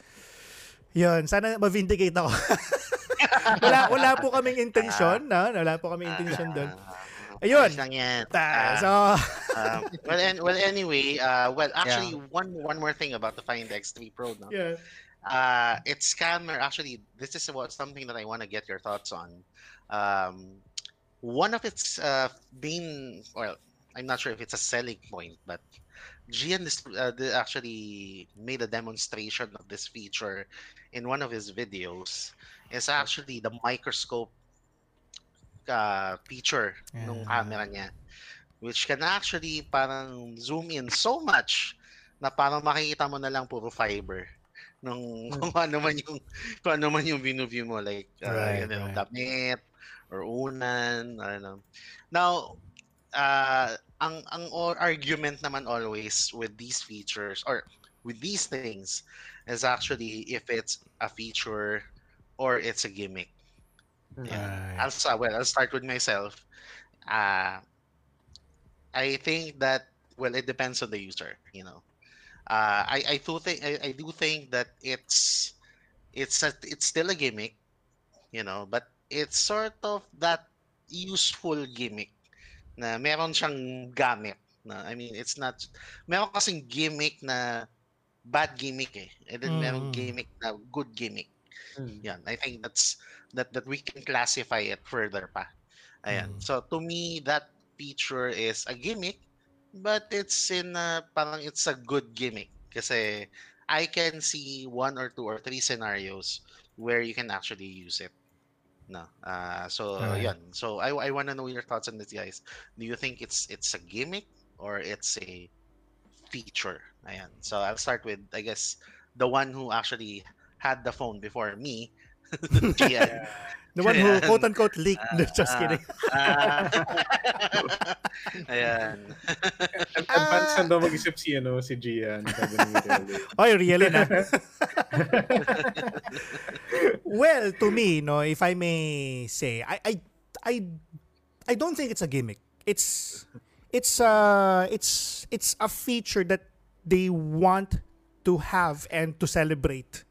Yun sana ma-vindicate ako. [laughs] Wala wala po kaming intention na wala po kaming intention doon Ayun. Ayos lang yan. Ah, Ah, so um, well, an- well, anyway, uh, well, actually, one one more thing about the Find X3 Pro, no? yeah uh it's scammer actually this is what something that i want to get your thoughts on um one of its uh main well i'm not sure if it's a selling point but Gian uh, actually made a demonstration of this feature in one of his videos it's actually the microscope uh, feature ng Ah. camera niya which can actually parang zoom in so much na parang makikita mo na lang puro fiber nung [laughs] kung ano man yung kung ano man yung view mo like uh, Right, know, right. damit or unan don't know. Now uh ang ang or argument naman always with these features or with these things is actually if it's a feature or it's a gimmick. Yeah. Right. I'll start well, I'll start with myself. Uh I think that well it depends on the user, you know. Uh I, I do think I, I do think that it's it's a, it's still a gimmick, you know, but it's sort of that useful gimmick na meron siyang gamit na I mean it's not meron kasing gimmick na bad gimmick eh and then meron Mm. gimmick na good gimmick Mm. yan I think that's that that we can classify it further pa. Ayan. Mm. so to me that feature is a gimmick but it's in a, parang it's a good gimmick. Kasi I can see one or two or three scenarios where you can actually use it no? Uh so Alright. yan so I I want to know your thoughts on this guys. Do you think it's it's a gimmick or it's a feature? Ayan. So I'll start with I guess the one who actually had the phone before me [laughs] Gian. the one who [laughs] [laughs] Ayan. quote unquote leaked no, just Ah, kidding ah. ayan Advance na daw mag-isip si, ano, si Gian. Miguel. Oy, really na. well, to me, no, if I may say, I I I I don't think it's a gimmick. It's it's uh it's it's a feature that they want to have and to celebrate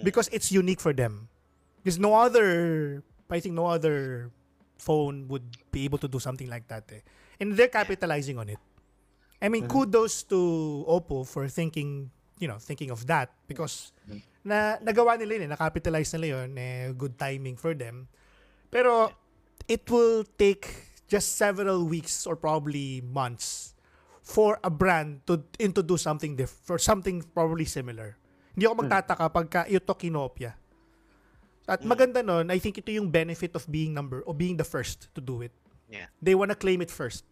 because it's unique for them. Because no other I think no other phone would be able to do something like that. Eh. And they're capitalizing on it. I mean, kudos to Oppo for thinking, you know, thinking of that because na nagawa nila yun, eh, na-capitalize nila yun, eh, good timing for them. Pero it will take just several weeks or probably months for a brand to introduce something diff for something probably similar. Hindi ako magtataka pagka ito kinopya. At maganda nun, I think ito yung benefit of being number or being the first to do it. Yeah. They wanna claim it first.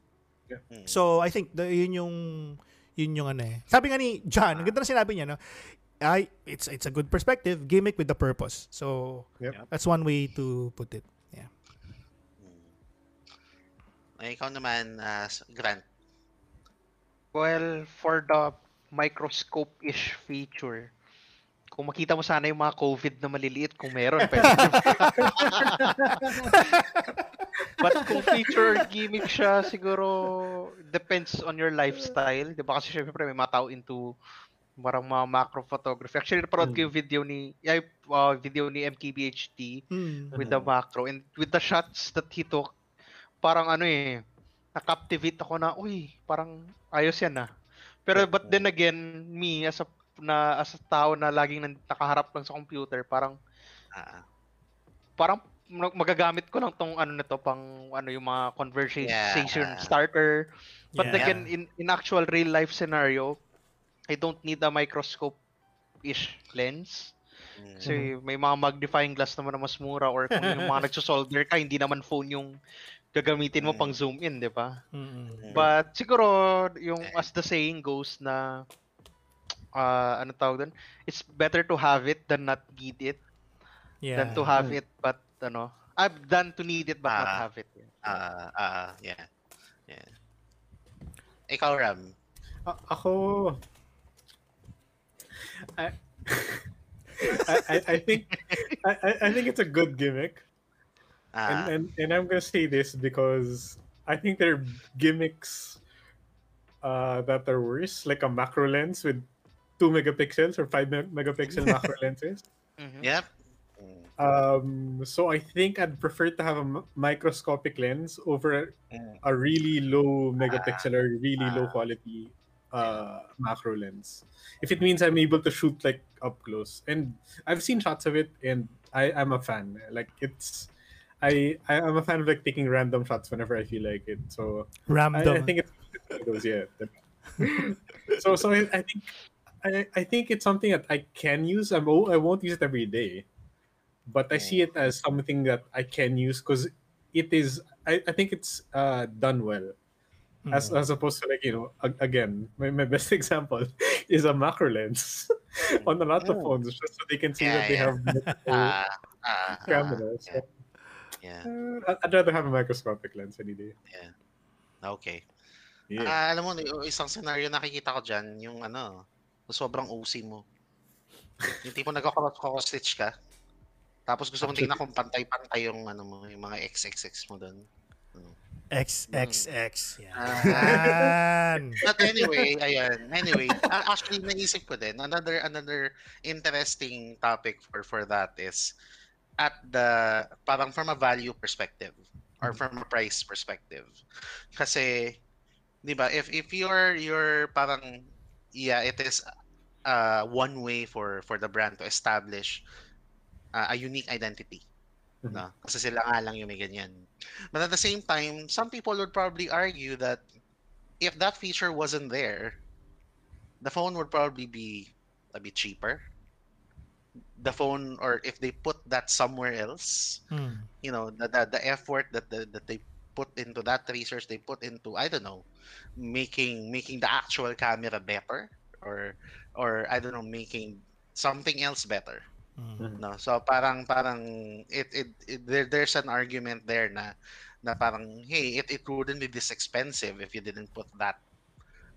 Yeah. Mm. So I think the, yun yung Yun yung ano eh. Sabi nga ni John, ang ganda na sinabi niya, no? Ay, it's it's a good perspective, gimmick with the purpose. So, Yep. that's one way to put it. Yeah. Ay, ikaw naman, uh, Grant. Well, for the microscope-ish feature, kung makita mo sana yung mga COVID na maliliit, kung meron, pwede. [laughs] But kung feature or gimmick siya, siguro depends on your lifestyle. Di ba? Kasi syempre may mga tao into parang mga macro photography. Actually, napanood ko yung video ni, ay, uh, video ni MKBHD Hmm. with the macro and with the shots that he took parang ano eh na-captivate ako na uy parang ayos yan ah pero but then again me as a na as a tao na laging nakaharap lang sa computer parang Ah, parang mag- magagamit ko lang tong ano nito pang ano yung mga conversation Yeah. starter but Yeah. again in in actual real life scenario I don't need a microscope ish lens mm, kasi may mga magnifying glass naman na mas mura or kung yung mga [laughs] nagsosolder ka, hindi naman phone yung gagamitin mo Mm. pang zoom in, di ba? Mm-mm. But siguro, yung as the saying goes na, uh, ano tawag doon? It's better to have it than not need it, Yeah. than to have it but, ano, I've done to need it but not Ah. have it. Ah, ah, yeah. Yeah. Ikaw, Ram. A- ako I, [laughs] I, I- I think I, I- I think it's a good gimmick. Ah, and, and and I'm gonna say this because I think there are gimmicks uh, that are worse, like a macro lens with two megapixels or five me- megapixel [laughs] macro lenses. Mhm. yep. Um, so I think I'd prefer to have a m- microscopic lens over mm, a really low megapixel or really low ah. quality uh, macro lens. If it means I'm able to shoot like up close, and I've seen shots of it, and I I'm a fan. Like it's, I I- I'm a fan of like taking random shots whenever I feel like it. So I, Random. I think it's one those yeah. [laughs] so so I, I think I, I think it's something that I can use. I'm I won't use it every day, but I see it as something that I can use because it is. I, I think it's uh, done well as Mm. as opposed to like you know a- again my, my [laughs] best example is a macro lens [laughs] on a lot of Mm. phones just so they can see Yeah, that they yeah. have [laughs] multiple Ah, ah, ah, cameras. yeah. Yeah. Uh, I'd rather have a microscopic lens any day. Okay. Yeah. Ah, alam mo, isang scenario nakikita ko dyan, yung ano, sobrang OC mo. Yung tipo nagkakross-stitch ka, tapos gusto mong tingnan kung pantay-pantay yung ano mo, yung mga XXX mo doon. XXX. Hmm. Yan. [laughs] But anyway, ayan. Anyway, actually naisip ko din another another interesting topic for for that is at the parang from a value perspective or from a price perspective. Kasi 'di ba, if if you're you're parang yeah, it is uh one way for for the brand to establish uh, a unique identity. Mhm. No? Kasi sila nga lang yung may ganyan. But at the same time, some people would probably argue that if that feature wasn't there, the phone would probably be a bit cheaper. The phone, or if they put that somewhere else, Mm. you know, the the, the effort that the, that they put into that research, they put into I don't know, making making the actual camera better, or or I don't know, making something else better. Mm. No, so parang parang it, it, it there, there's an argument there na na parang hey, it, it wouldn't be this expensive if you didn't put that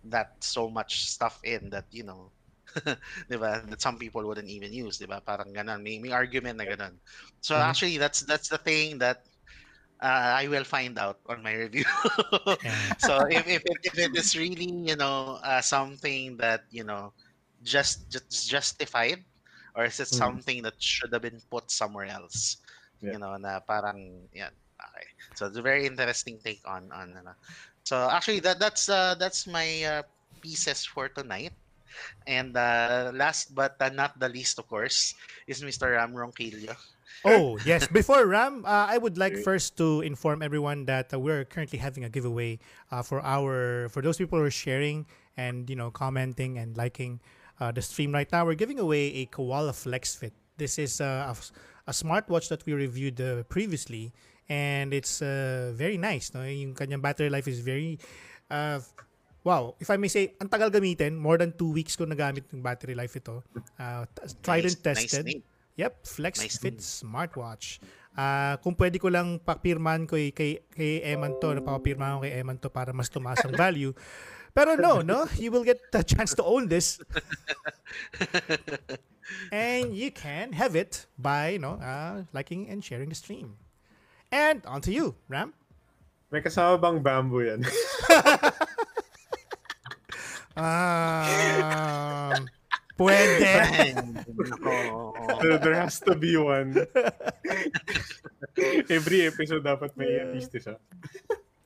that so much stuff in that you know [laughs] 'di ba that some people wouldn't even use 'di ba parang ganun may, may argument na ganun so Mhm. actually that's that's the thing that uh, I will find out on my review. [laughs] So if, if, it, if it is really you know uh, something that you know just just justified or is it Mm. something that should have been put somewhere else? You know na parang yan okay. So it's a very interesting take on on so actually that that's uh, that's my uh, pieces for tonight. And uh, last but uh, not the least of course is Mr. Ram Ronquillo Oh, yes. [laughs] Before Ram, uh, I would like first to inform everyone that uh, we're currently having a giveaway uh, for our for those people who are sharing and you know commenting and liking uh, the stream right now. We're giving away a Koala Flex Fit. This is uh, a, a smartwatch that we reviewed uh, previously, and it's uh, very nice. No, yung kanyang battery life is very wow, if I may say, ang tagal gamitin, more than two weeks ko nagamit yung battery life ito. Uh, tried and Nice- nice tested. name. Yep, Flex Nice Fit smartwatch. Ah, kung pwede ko lang papirman ko kay, kay, kay Eman to, napapapirman ko kay Eman to para mas tumaas ang value. Pero no, no, you will get the chance to own this. [laughs] and you can have it by, you know, uh, liking and sharing the stream. And on to you, Ram. May kasama bang bamboo yan? Um, [laughs] pwede. [laughs] there, there has to be one. [laughs] Every episode dapat may at least isa.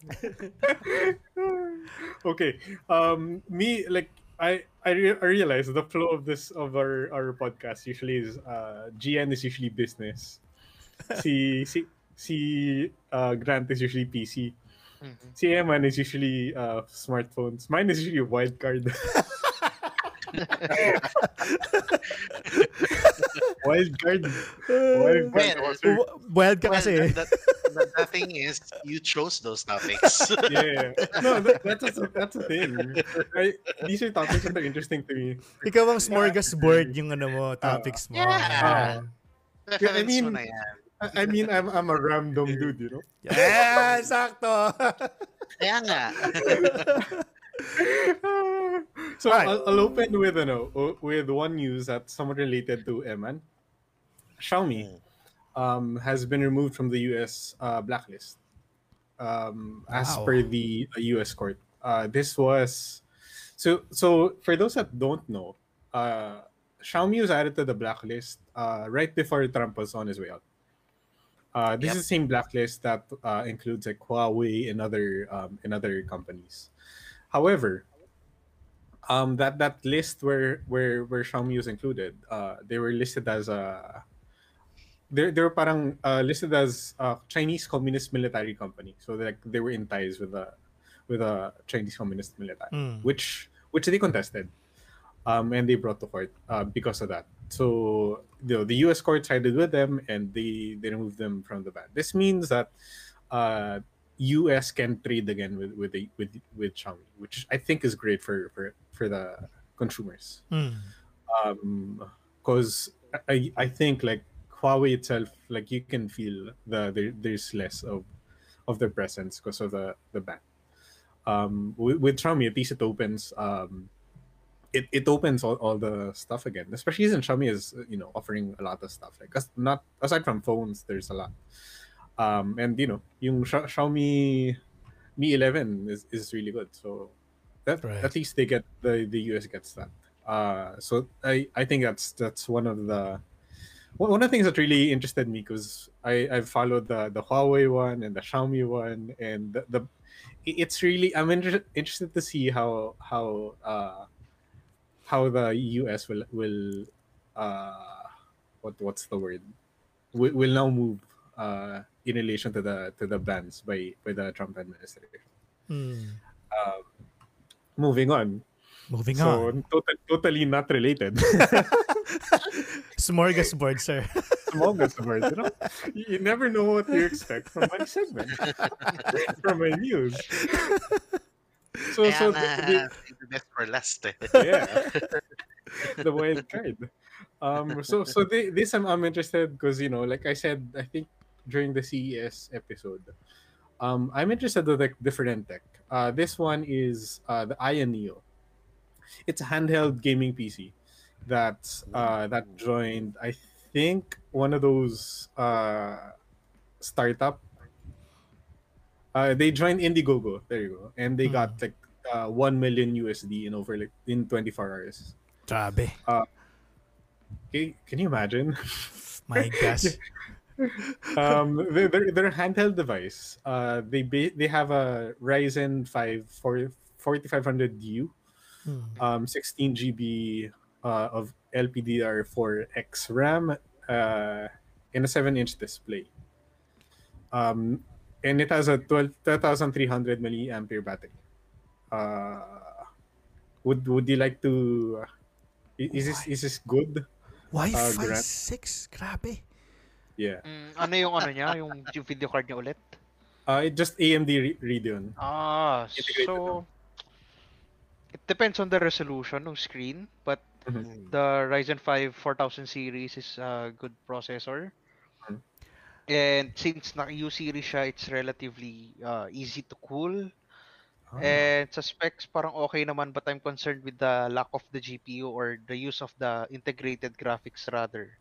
[laughs] okay. Um me like I I, re- I realize the flow of this of our our podcast usually is uh GN is usually business. Si si si uh, Grant is usually PC. Mhm. Si Eman is usually uh, smartphones. Mine is usually a wildcard. [laughs] wildcard. Wildcard. Well, also. W- Wild ka Well, kasi. the, the, the thing is, you chose those topics. yeah, [laughs] yeah. No, that, that's a, that's a thing. I, these are topics that are interesting to me. Ikaw ang smorgasbord yung ano mo, topics mo. Yeah. Reference mean- mo na yan. I, I mean, I'm I'm a random dude, you know. Yeah, sakto. Kaya nga. [laughs] [laughs] so Alright. I'll, I'll open with you know with one news that's somewhat related to Eman. Xiaomi um, has been removed from the U.S. Uh, blacklist um, as per the uh, U.S. court. Uh, this was so so for those that don't know, uh, Xiaomi was added to the blacklist uh, right before Trump was on his way out. Uh, this Yep. is the same blacklist that uh, includes like Huawei and other um, and other companies. However, um, that that list where where where Xiaomi was included, uh, they were listed as a they're they're parang uh, listed as a Chinese Communist military company. So like they were in ties with a with a Chinese Communist military, Mm. which which they contested, um, and they brought to court uh, because of that. So the the U.S. court sided with them, and they they removed them from the ban. This means that uh, U.S. can trade again with with the, with with Xiaomi, which I think is great for for for the consumers Mm. um because I, I think like Huawei itself like you can feel the there, there's less of of their presence because of the the ban um with, with Xiaomi at least it opens um it, it opens all, all the stuff again especially since Xiaomi is you know offering a lot of stuff like not aside from phones there's a lot um and you know yung Xia- Xiaomi Mi 11 is, is really good. So that Right. at least they get the the US gets that. Uh so i i think that's that's one of the one one of the things that really interested me because i I've followed the the huawei one and the xiaomi one and the, the it's really i'm inter- interested to see how how uh how the us will will uh what what's the word? Will, will now move uh in relation to the to the bans by by the trump administration Mm. um moving on Moving so on. total, totally not related. [laughs] Smorgasbord, sir. [laughs] Smorgasbord. You know, you never know what you expect from my segment, [laughs] from my news. So, Kaya so nga, the, the best for last eh. yeah, the wild card. Um, so so the, this I'm, I'm interested because you know, like I said, I think during the CES episode, um, I'm interested in like different tech. Uh, this one is uh, the Ion Neo. It's a handheld gaming PC that uh, that joined, I think, one of those uh, startup. Uh, they joined Indiegogo. There you go, and they got like uh, one million USD in over like in 24 hours. Grabe. Okay, can you imagine? My gosh. [laughs] [laughs] um, their, their, their handheld device. Uh, they ba- they have a Ryzen 5 4, 4500U, Hmm. um, 16 GB uh, of LPDDR4X RAM, uh, and a 7 inch display. Um, and it has a 12 12,300 milliampere battery. Uh, would would you like to? i- Is this is this good? Wi-Fi Grant. 6? Grabe. Yeah. Mm, ano yung ano niya, yung, yung video card niya ulit? Uh, it just AMD Re- Radeon. Ah, Integrated so it depends on the resolution ng screen, but Mm. the Ryzen 5 4000 series is a good processor. Mhm. And since naka U series siya, it's relatively uh, easy to cool. Ah. And sa specs, parang okay naman, but I'm concerned with the lack of the GPU or the use of the integrated graphics rather.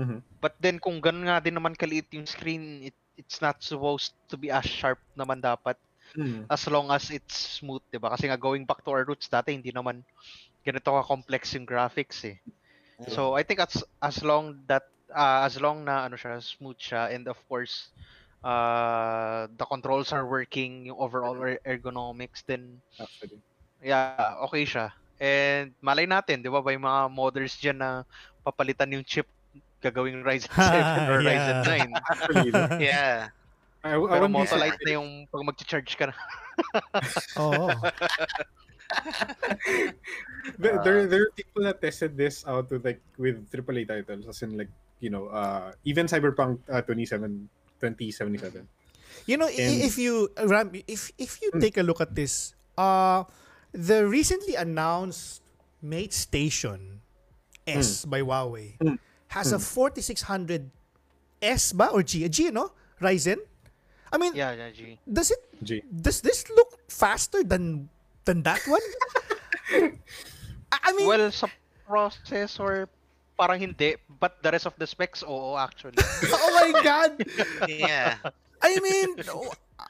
Mhm. But then kung ganun nga din naman kaliit yung screen, it, it's not supposed to be as sharp naman dapat Mm. as long as it's smooth, 'di ba? Kasi nga going back to our roots dati hindi naman ganito ka complex yung graphics eh. So I think as as long that uh, as long na ano siya smooth siya and of course uh the controls are working yung overall er- ergonomics then Actually. yeah, okay siya. And malay natin, 'di ba, may mga modders diyan na papalitan yung chip gagawing Ryzen [laughs] 7 or Yeah. Ryzen 9. Actually, no? [laughs] Yeah. I, I Pero Motolite na yung pag mag-charge ka na. [laughs] Oo. There, Uh, there, there are people that tested this out with like with AAA titles, as in like you know, uh, even Cyberpunk uh, 27, 2077. You know, And- if you Ram, if if you Hmm. take a look at this, uh the recently announced Mate Station S by Huawei Hmm. Has a 4600 S ba or G? A G, no? Ryzen. I mean, Yeah, yeah, G. does it G. does this look faster than than that one? [laughs] I I mean, Well, sa processor, parang hindi. But the rest of the specs, oo, actually. [laughs] oh my god. [laughs] Yeah. I mean,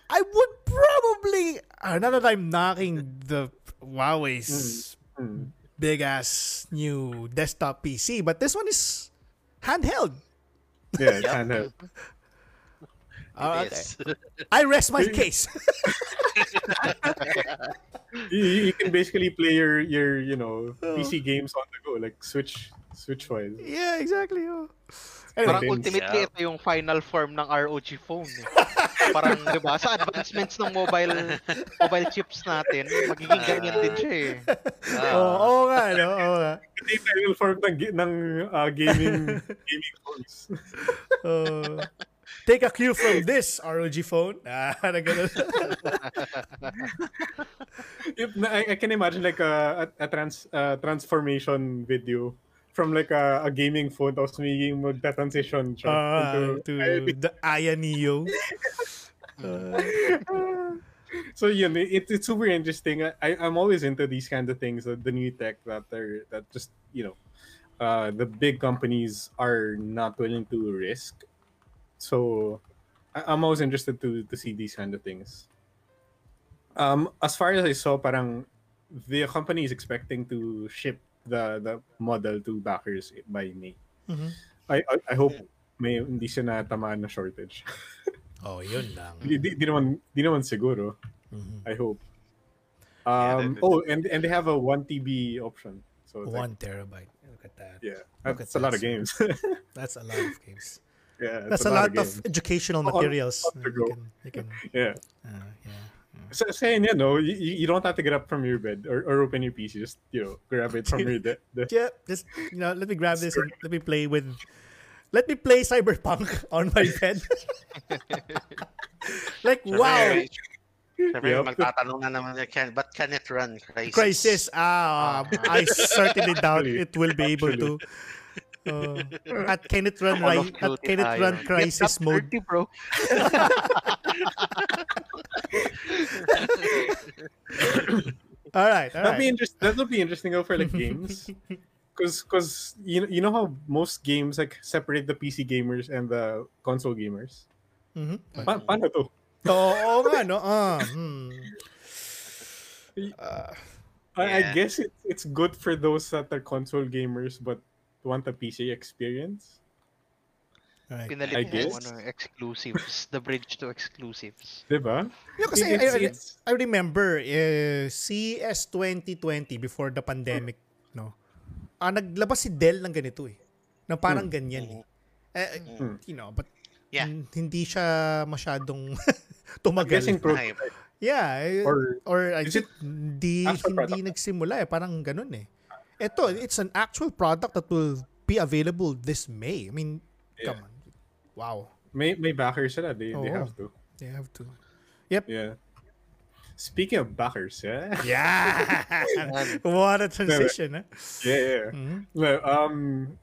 I would probably uh, now that I'm knocking the Huawei's Mm. big ass new desktop PC, but this one is handheld. Yeah, [laughs] it's handheld. Uh, It is. [laughs] I rest my case. [laughs] you, you can basically play your your you know PC games on the go, like Switch Switch wise. yeah, exactly. oh. Parang Anyway, ultimately, Yeah. ito yung final form ng ROG phone. Eh. Parang, di ba, sa advancements ng mobile mobile chips natin, magiging ganyan din siya eh. Oo oh, oo nga, no? Oo nga. Yung final form ng, ng uh, gaming [laughs] gaming phones. Uh, take a cue from this ROG phone. [laughs] Ah, na ganun. I, I can imagine like a, a, a trans uh, transformation video from like a, a gaming phone tapos magiging magta-transition siya Ah, into to the Aya Neo. [laughs] Uh, so yun, it, it's super interesting. I, I'm always into these kind of things, uh, the new tech that they're that just you know, uh, the big companies are not willing to risk. So I, I'm always interested to to see these kind of things. Um, as far as I saw, parang the company is expecting to ship the the model to backers by May. mhm. I I, I hope may hindi siya natamaan na shortage. [laughs] Oh, yun lang. di, di, di naman di naman siguro. Mhm. I hope. Yeah, Um, that- oh, and and they have a one TB option. So it's like, One terabyte. Look at that. yeah, that's at a lot of games. [laughs] That's a lot of games. yeah, That's a lot of games. educational On- materials. the You can, you can, [laughs] Yeah. uh, yeah. So, saying you know, you, you don't have to get up from your bed or, or open your PC. Just you know, grab it from [laughs] your de- de- Yeah, just you know, let me grab this and let me play with let me play Cyberpunk [laughs] on my bed. [laughs] like wow, Siyempre, Yep. magtatanong na naman, can, but can it run Crisis? crisis. Ah, I certainly doubt it will be able to. Uh, at can it run right? At can it run crisis mode? 30, bro. [laughs] All right, all That'll be right. interest- That'll be interesting though for like games, [laughs] because because you know you know how most games like separate the PC gamers and the console gamers. Mhm. Pa- paano to? Oo oo nga, no? Ah, [laughs] hmm. Ah, I, I guess it, it's good for those that are console gamers but want a PC experience. right. Pinalit I guess. ano, exclusives. The bridge to exclusives. Diba? Yeah, kasi I, It's- I, it's- I remember uh, CES 2020 before the pandemic, no. Ah, naglabas si Dell ng ganito eh. Na parang ganyan eh. Eh, Hmm. You know, but Yeah. hin- hindi siya masyadong [laughs] I'm tumagal. guessing pro- Hype. yeah, eh, or, or I is think hindi actual hindi product? nagsimula eh, parang ganun eh. Ito, it's an actual product that will be available this May. I mean, Yeah. come on. Wow. may may backers sila. They, they have to. They have to. Yep. Yeah. speaking of backers, yeah, Yeah. [laughs] what a transition. Huh? yeah, yeah. Mhm. No, um,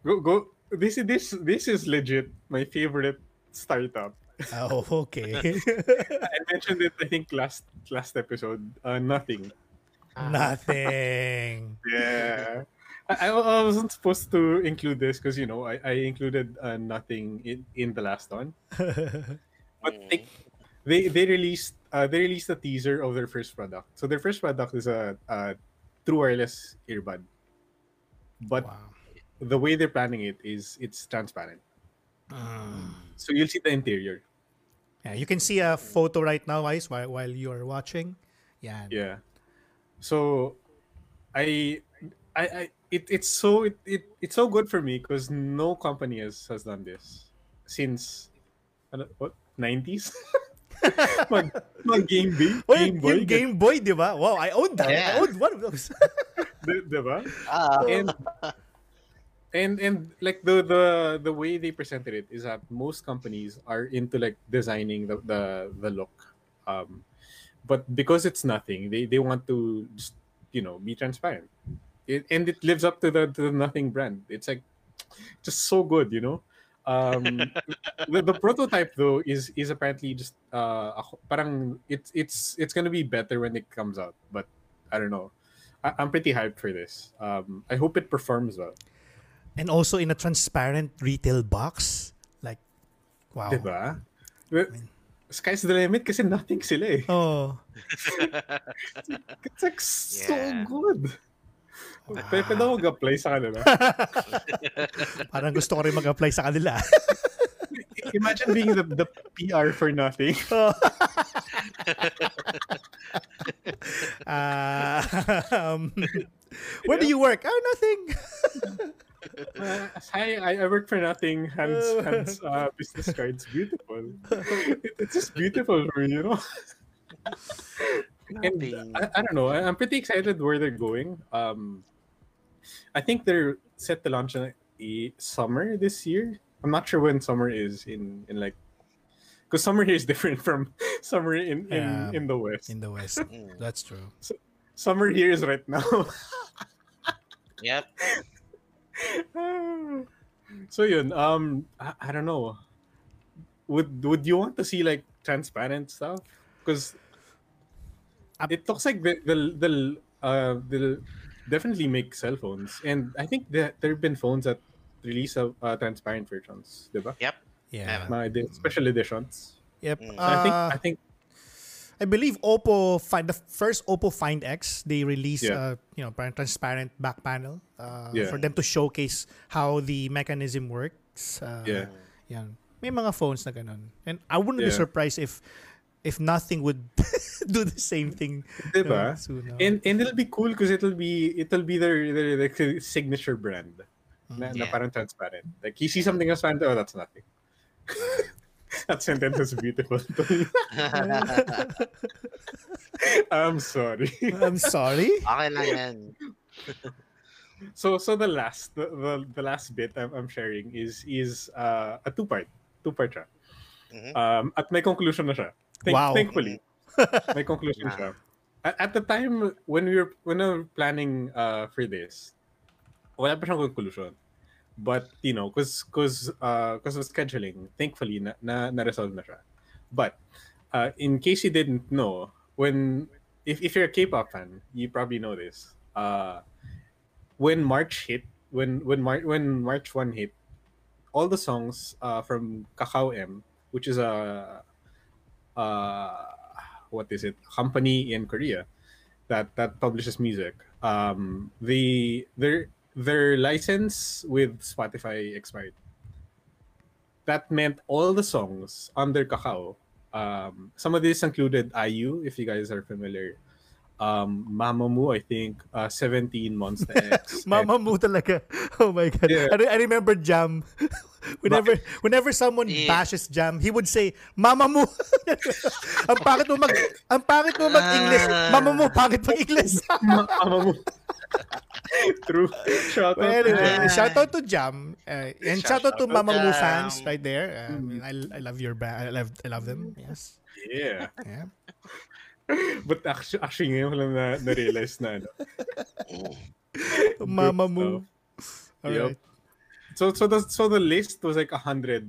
go go. This is this this is legit my favorite startup. Oh, okay. [laughs] I mentioned it. I think last last episode. Uh, nothing. Nothing. [laughs] Yeah. I, I I wasn't supposed to include this because you know I, I included uh, nothing in, in the last one, [laughs] but they, they they released uh, they released a teaser of their first product. So their first product is a, a true wireless earbud, but wow. the way they're planning it is it's transparent, Mm. so you'll see the interior. Yeah, you can see a photo right now, guys, while, while you're watching. Yeah. Yeah. So I I, I it, it's so it, it it's so good for me because no company has has done this since ano, what 90s [laughs] mag, mag Game Boy Wait, Game Boy yung Game Boy, di ba? Wow, I owned that. I Yeah. owned one of those. [laughs] di- diba? Ah, and and and like the the the way they presented it is that most companies are into like designing the the, the look um but because it's nothing they they want to just you know be transparent it, and it lives up to the to the nothing brand it's like just so good you know um [laughs] the, the prototype though is is apparently just uh parang it's it's it's gonna be better when it comes out but i don't know I, i'm pretty hyped for this um i hope it performs well And also in a transparent retail box. Like, wow. Diba? Well, Sky's the limit kasi nothing sila eh. Oh. It's like so Yeah. good. Wow. Pwede ako mag-apply sa kanila. [laughs] Parang gusto ko rin mag-apply sa kanila. Imagine being the, the PR for nothing. [laughs] Oh. [laughs] Ah, um, where do you work? Oh, nothing. [laughs] Uh, hi, I, I work for nothing. Hands, [laughs] hands, uh, business cards. Beautiful. [laughs] It, it's just beautiful for me, you know? and Nothing. I, I don't know. I, I'm pretty excited where they're going. Um, I think they're set to launch in a summer this year. I'm not sure when summer is in in like because summer here is different from summer in in, Yeah. in the west. In the West. Mm. That's true. Summer here is right now. Yep. [laughs] so yun, um, I, I don't know. Would would you want to see like transparent stuff? Because it looks like the the the uh they'll definitely make cell phones, and I think that there have been phones that release of uh, transparent versions, diba? Yep. Yeah. My, edi- special editions. Yep. Mm. I think Uh, I think I believe Oppo find the first Oppo Find X they released Yeah. uh, you know transparent back panel uh, Yeah. for them to showcase how the mechanism works. Uh, Yeah. Yan. May mga phones na ganun. And I wouldn't be Yeah. surprised if if nothing would [laughs] do the same thing diba? soon. uh. And and it'll be cool because it'll be it'll be their their, their signature brand. Na, na Yeah. parang transparent. Like you see something transparent, oh that's nothing. [laughs] that sentence is beautiful to me. I'm sorry. I'm sorry. okay lang yan. So so the last the, the, the last bit I'm, I'm sharing is is uh, a two part two part siya. Mhm. Um, at may conclusion na siya. Thank, Wow. Thankfully, [laughs] may conclusion siya. At, at the time when we were when we were planning uh, for this, wala pa siyang conclusion. But you know, cause cause uh, cause of scheduling, thankfully na na, na resolve na siya. But uh, in case you didn't know, when if, if you're a K-pop fan, you probably know this. Uh, when March hit, when when Mar- when March one hit, all the songs uh, from Kakao M, which is a uh, what is it company in Korea that that publishes music. Um, the their their license with Spotify expired. That meant all the songs under Kakao. Um, some of these included IU, if you guys are familiar. Um, Mamamoo, I think. Uh, 17 Monster X. [laughs] and- Mama mo talaga. [laughs] Oh my god. Yeah. I, I remember Jam. [laughs] whenever whenever someone Yeah. bashes Jam, he would say, "Mama mo." ang pangit mo mag ang pangit mo mag-English. Ah. Mama mo pangit mag-English. Ma- Mamamoo. [laughs] True. Shout out. well, anyway, Ah. shout out to Jam uh, and shout, out to Shout Mama Mo fans right there. Uh, Mm. I, I love your band. I love I love them. Yes. Yeah. Yeah. [laughs] But actually, actually ngayon ko lang na, na-realize na ano. [laughs] Mama Good move. Yup. Alright. So so the so the list was like a hundred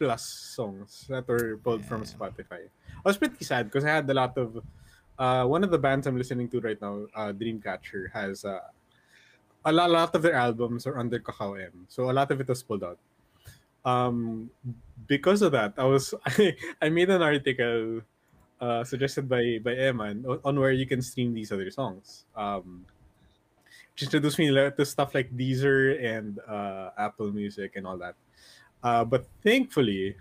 plus songs that were pulled from Spotify. I was pretty sad because I had a lot of uh one of the bands I'm listening to right now, uh Dreamcatcher, has uh a lot, of their albums are under Kakao M. So a lot of it was pulled out. Um because of that, I was [laughs] I, I made an article uh suggested by by Eman on, where you can stream these other songs. Um which introduced me to stuff like Deezer and uh, Apple Music and all that. Uh, but thankfully,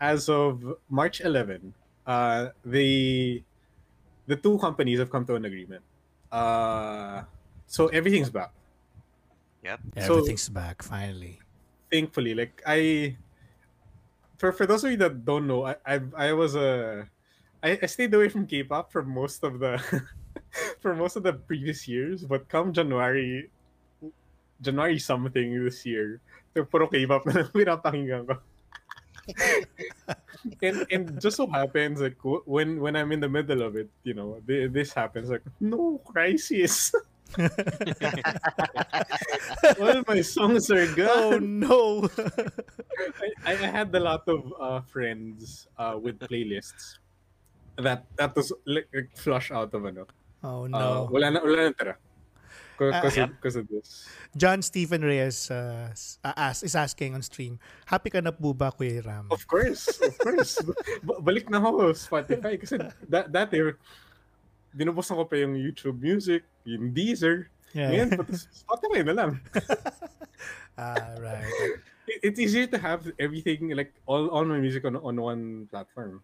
as of March 11, uh, the the two companies have come to an agreement. Uh, so everything's back. So- Everything's back finally. Thankfully, like I, for for those of you that don't know, I I, I was a, I, I stayed away from K-pop for most of the, [laughs] for most of the previous years. But come January, January something this year, so puro K-pop na lang [laughs] pinapakinggan ko. [laughs] and and just so happens like when when I'm in the middle of it, you know, th- this happens like no crisis. [laughs] All my songs are Oh gone. no. [laughs] I, I had a lot of uh, friends uh, with playlists that that was like, like flush out of ano. oh Uh, no. wala na wala na tira. Because Ah, of, 'cause of this. John Stephen Reyes uh, uh, ask, is asking on stream, happy ka na po ba, Kuya Ram? Of course, of course. [laughs] Ba- balik na ako Spotify kasi that dati binubusan ko pa yung YouTube Music, yung Deezer. Yeah. Ngayon, pati Spotify na lang. [laughs] Ah, right. It- It's easier to have everything like all all my music on on one platform.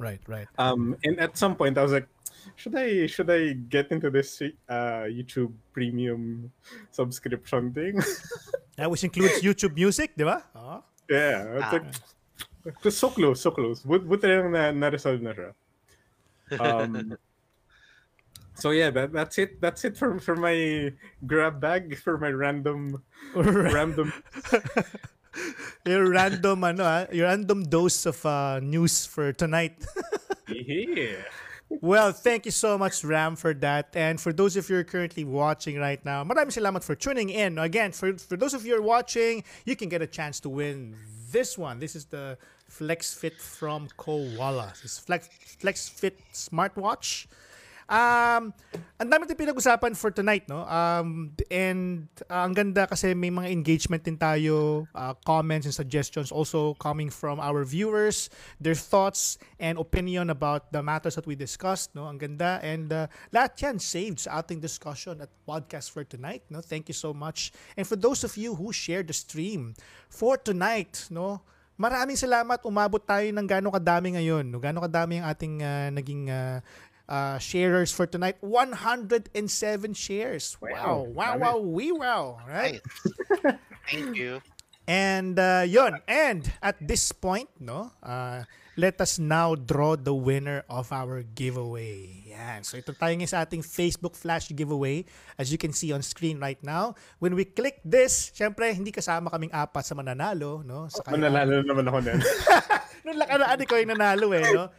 Right, right. Um, and at some point, I was like, should I should I get into this uh YouTube Premium subscription thing? [laughs] That which includes YouTube Music, di ba? Oh. yeah, it's Ah. like so close, so close. But but lang na na-resolve na siya. Um, [laughs] so yeah, that that's it. That's it for for my grab bag for my random random. [laughs] your random ano ah, your random dose of uh, news for tonight. [laughs] yeah. Well, thank you so much, Ram, for that. And for those of you who are currently watching right now, maraming salamat for tuning in. Again, for, for those of you who are watching, you can get a chance to win this one. This is the Flex Fit from Koala. This Flex, Flex Fit smartwatch. Um, ang dami din pinag-usapan for tonight, no? Um, and uh, ang ganda kasi may mga engagement din tayo, uh, comments and suggestions also coming from our viewers, their thoughts and opinion about the matters that we discussed, no? Ang ganda and uh, lahat yan saved sa ating discussion at podcast for tonight, no? Thank you so much. And for those of you who shared the stream for tonight, no? Maraming salamat. Umabot tayo ng gano'ng kadami ngayon. No? Gano'ng kadami ang ating uh, naging uh, uh, sharers for tonight. 107 shares. Wow. Wow, Dami. wow, we wow. Right? Right. Thank you. And uh, yun. And at this point, no, uh, let us now draw the winner of our giveaway. Yan. So ito tayo sa ating Facebook Flash giveaway. As you can see on screen right now. When we click this, syempre, hindi kasama kaming apat sa mananalo. No? Sa kaya- Mananalo naman ako din. [laughs] Nung nakaraan ko yung nanalo eh, no?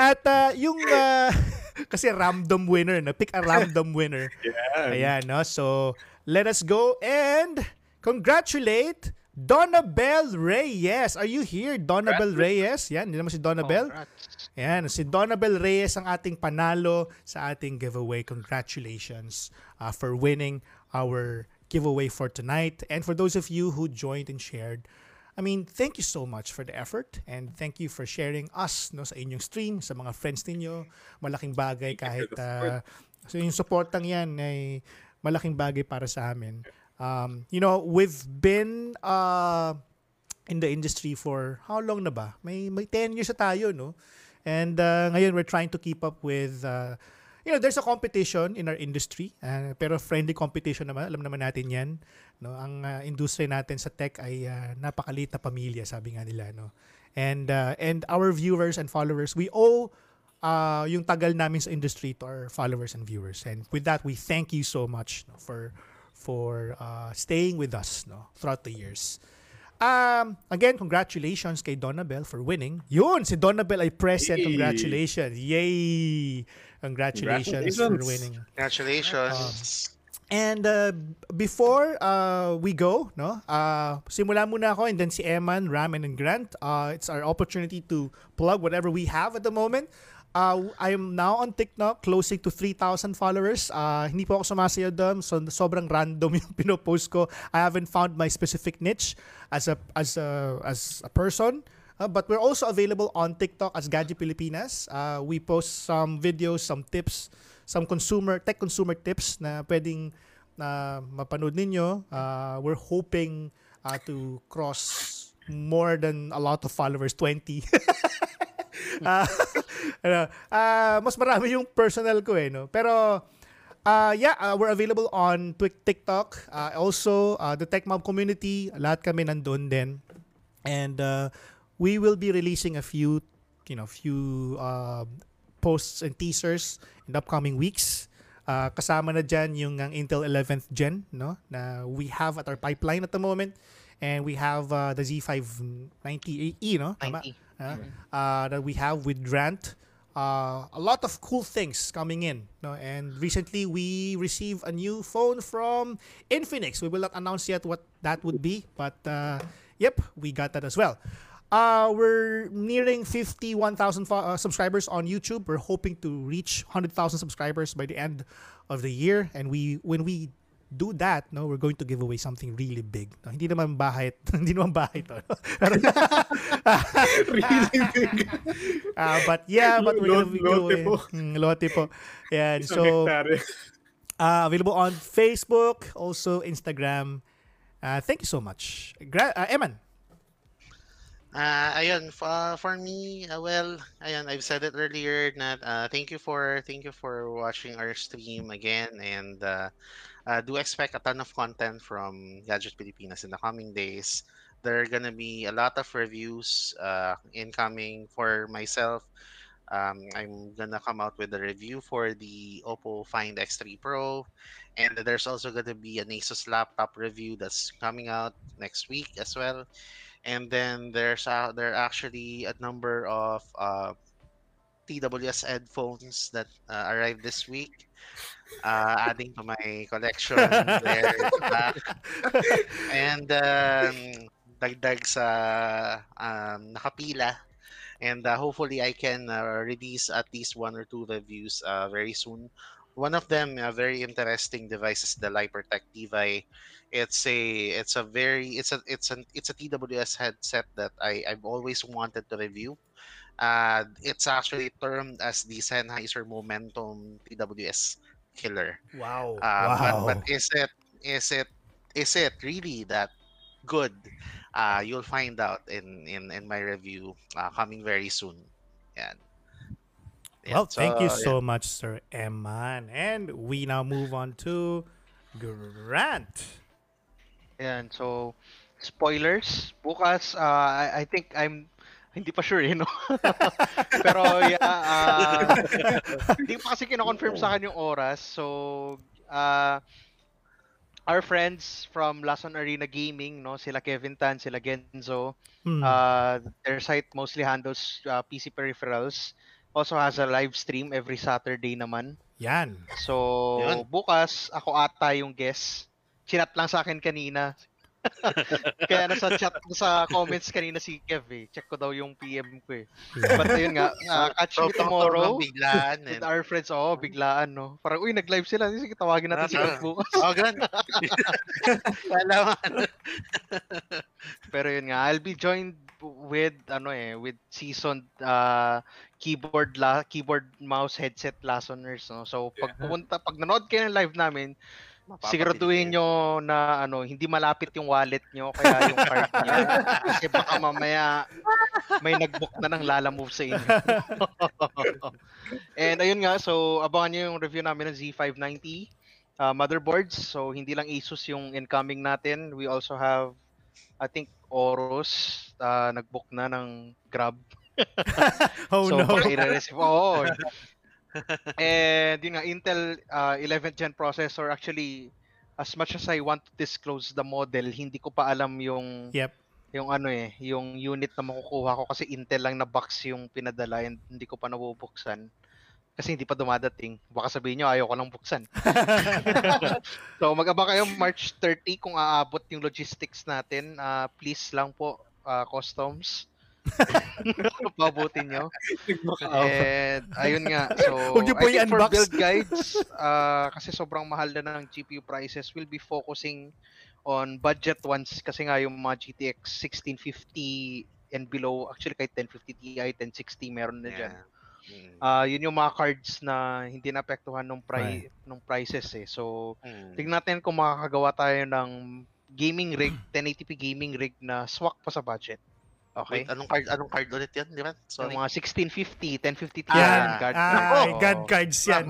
At uh, yung, uh, [laughs] kasi random winner, no? Pick a random winner. [laughs] yeah. Ayan, no? So, let us go and congratulate Donabel Reyes. Are you here, Donabel Reyes? Yan, hindi naman si Donabel. Congrats. Yan, si Donabel Reyes ang ating panalo sa ating giveaway. Congratulations uh, for winning our giveaway for tonight. And for those of you who joined and shared, I mean, thank you so much for the effort and thank you for sharing us no sa inyong stream, sa mga friends ninyo. Malaking bagay kahit uh, so yung supportang yan ay malaking bagay para sa amin. Um, you know, we've been uh, in the industry for how long na ba? May may 10 years na tayo, no? And uh, ngayon we're trying to keep up with uh, you know, there's a competition in our industry, uh, pero friendly competition naman, alam naman natin 'yan, no? Ang uh, industry natin sa tech ay uh, napakaliit na pamilya, sabi nga nila, no? And uh, and our viewers and followers, we owe uh, yung tagal namin sa industry to our followers and viewers. And with that, we thank you so much no, for for uh, staying with us no, throughout the years. Um, again, congratulations kay Donabel for winning. Yun, si Donabel ay present. Yay! Congratulations. Yay! Congratulations, for Congratulations. winning. Congratulations. And uh, before uh, we go, no, uh, simula muna ako and then si Eman, Ramen, and Grant. Uh, it's our opportunity to plug whatever we have at the moment. Uh, I am now on TikTok, closing to 3,000 followers. Uh, hindi po ako sumasayaw doon, so sobrang random [laughs] yung pinopost ko. I haven't found my specific niche as a as a as a person. Uh, but we're also available on TikTok as Gadget Pilipinas. Uh, we post some videos, some tips, some consumer tech consumer tips na pwedeng na mapanood ninyo. Uh, we're hoping uh, to cross more than a lot of followers, 20. Ah, [laughs] [laughs] ano, ah, mas marami yung personal ko eh, no? Pero, uh, yeah, uh, we're available on TikTok. Uh, also, uh, the TechMob community, lahat kami nandun din. And uh, we will be releasing a few, you know, few uh, posts and teasers in the upcoming weeks. Uh, kasama na dyan yung ang Intel 11th Gen, no? Na we have at our pipeline at the moment. And we have uh, the Z590E, no? 90. uh, uh, that we have with Grant. Uh, a lot of cool things coming in. No? And recently we received a new phone from Infinix. We will not announce yet what that would be, but uh, yep, we got that as well. Uh, we're nearing 51,000 fo- uh, subscribers on YouTube. We're hoping to reach 100,000 subscribers by the end of the year. And we when we do that, no, we're going to give away something really big. No, hindi naman bahay, [laughs] hindi naman bahay to. [laughs] really big. Ah, [laughs] but yeah, but we're gonna Lo- be lote going. po. Mm, lote po. Yan. So, uh, available on Facebook, also Instagram. Uh, thank you so much. Gra- uh, Eman. Uh, ayun, uh, for me, uh, well, ayun, I've said it earlier na uh, thank you for thank you for watching our stream again and uh, uh, do expect a ton of content from Gadget Pilipinas in the coming days. There are gonna be a lot of reviews uh, incoming for myself. Um, I'm gonna come out with a review for the Oppo Find X3 Pro, and there's also gonna be an Asus laptop review that's coming out next week as well and then there's uh, there are actually a number of uh, TWS headphones that uh, arrived this week, uh, adding to my collection there. [laughs] And um, dagdag sa um, nakapila. And uh, hopefully I can uh, release at least one or two reviews uh, very soon. One of them, a very interesting device is the Lipertech Devi it's a it's a very it's a it's an it's a TWS headset that I I've always wanted to review. Uh, it's actually termed as the Sennheiser Momentum TWS killer. Wow. Uh, wow. but, but is it is it is it really that good? Uh, you'll find out in in in my review uh, coming very soon. Yeah. Yeah, well, thank you yeah. so much, Sir Eman. And we now move on to Grant. Ayan, so spoilers. Bukas, uh, I, I think I'm hindi pa sure eh, no? [laughs] Pero yeah, uh, hindi pa kasi kino-confirm sa akin yung oras. So, uh, our friends from Lason Arena Gaming, no? Sila Kevin Tan, sila Genzo. Hmm. Uh, their site mostly handles uh, PC peripherals. Also has a live stream every Saturday naman. Yan. So, Yun. bukas, ako ata yung guest. Chinat lang sa akin kanina. [laughs] Kaya nasa chat, sa comments kanina si Kev eh. Check ko daw yung PM ko eh. But ayun nga, uh, catch me tomorrow biglaan. with and- our friends. Oo, biglaan no. Parang, uy, nag-live sila. Sige, tawagin natin si Ah, Kev bukas. Oh, ganun. [laughs] Alaman. Pero yun nga, I'll be joined with ano eh, with seasoned uh, keyboard la keyboard mouse headset listeners no. So pag pumunta pag nanood kayo ng live namin, siguraduhin nyo na ano, hindi malapit yung wallet nyo kaya yung card nyo. [laughs] Kasi baka mamaya may nag-book na ng Lala Move sa inyo. [laughs] And ayun nga, so abangan nyo yung review namin ng Z590 uh, motherboards. So hindi lang Asus yung incoming natin. We also have I think Oros uh, nag-book na ng Grab. [laughs] Oh so, no. baka i-receive. Oo. [laughs] And yun nga, Intel uh, 11th gen processor. Actually, as much as I want to disclose the model, hindi ko pa alam yung Yep. yung ano eh, yung unit na makukuha ko kasi Intel lang na box yung pinadala and hindi ko pa nabubuksan. Kasi hindi pa dumadating. Baka sabihin nyo, ayaw ko lang buksan. [laughs] so mag-aba kayo March 30 kung aabot yung logistics natin. Uh, please lang po, uh, customs. [laughs] Pabutin nyo. And ayun nga. [laughs] So, Huwag niyo po I think for build guides, uh, kasi sobrang mahal na ng GPU prices, we'll be focusing on budget ones kasi nga yung mga GTX 1650 and below, actually kahit 1050 Ti, 1060 meron na dyan. Yeah. Mm. Ah, yun yung mga cards na hindi naapektuhan nung pri nung prices eh. So, Mm. tignan natin kung makakagawa tayo ng gaming rig, [clears throat] 1080p gaming rig na swak pa sa budget. Okay? Wait, anong card anong card ulit 'yan, di ba? Sorry. Yung mga 1650, 1050 Ti Yan. yan, card. Ay, Oo. God cards yan.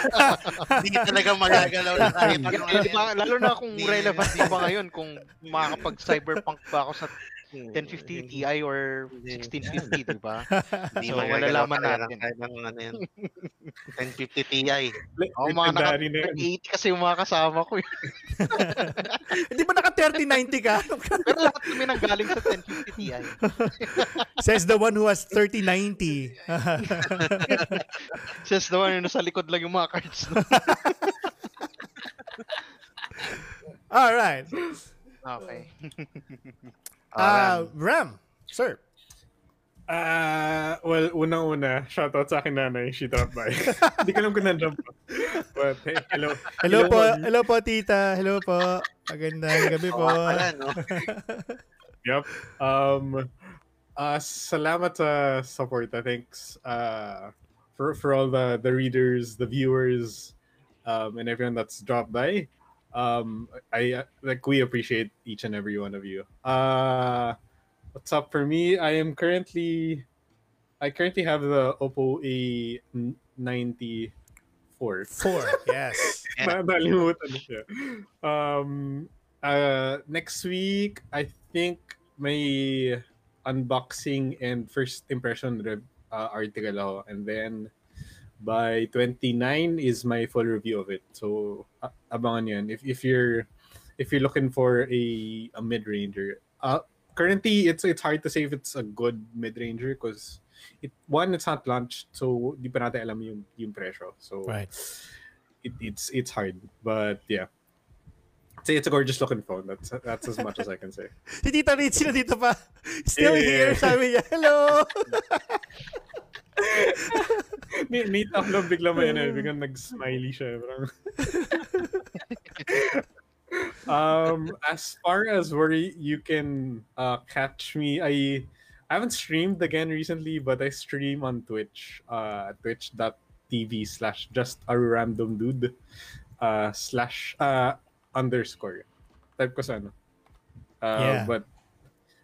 [laughs] Hindi talaga magagalaw ng kahit Di- anong di ba, lalo na kung relevant pa ba ngayon kung makakapag cyberpunk ba ako sa. 1050 Ti or 1650, di ba? [laughs] Hindi So, malalaman natin. ng ano yan. 1050 Ti. Oo, mga naka Legendary na yun. 80 kasi yung mga kasama ko. eh. [laughs] Hindi ba naka 3090 ka? [laughs] Pero lahat kami nang galing sa 1050 Ti. Says the one who has 3090. Says the one yung nasa likod lang yung mga cards. no? All right. Okay. Uh, Ram, sir. Ah, well, unang-una, shoutout sa akin nanay, she dropped by. [laughs] Hindi ko alam kung nandiyan pa. But hey, hello. Hello po, ma'am. hello po tita. Hello po. Magandang [laughs] gabi po. Oo, pala, no? [laughs] Yep. Um, uh, salamat sa support. uh, Thanks uh, for, for all the, the readers, the viewers, um, and everyone that's dropped by. Um, I uh, like we appreciate each and every one of you. Uh, what's up for me? I am currently, I currently have the Oppo A94. Four. Yes. [laughs] Yeah. Na- Nalimutan na siya. Um, uh, next week, I think may unboxing and first impression rev- uh, article ako. And then, by 29 is my full review of it. So, abangan yan. If, if you're if you're looking for a, a mid-ranger, uh, currently, it's it's hard to say if it's a good mid-ranger because it one, it's not launched, so di pa natin alam yung, yung presyo. So, Right. it, it's it's hard, but yeah. Say it's a gorgeous looking phone. That's that's as much as I can say. Si Tita Ritzy na dito pa. Still Yeah. here, sabi niya. Hello! [laughs] Ni Nate ako bigla may ano, [laughs] biglang nag-smiley siya. Parang... [laughs] um, as far as where you can uh, catch me, I I haven't streamed again recently, but I stream on Twitch, uh, twitch.tv slash just a random dude uh, slash uh, underscore. Type ko sa ano. Uh, Yeah. But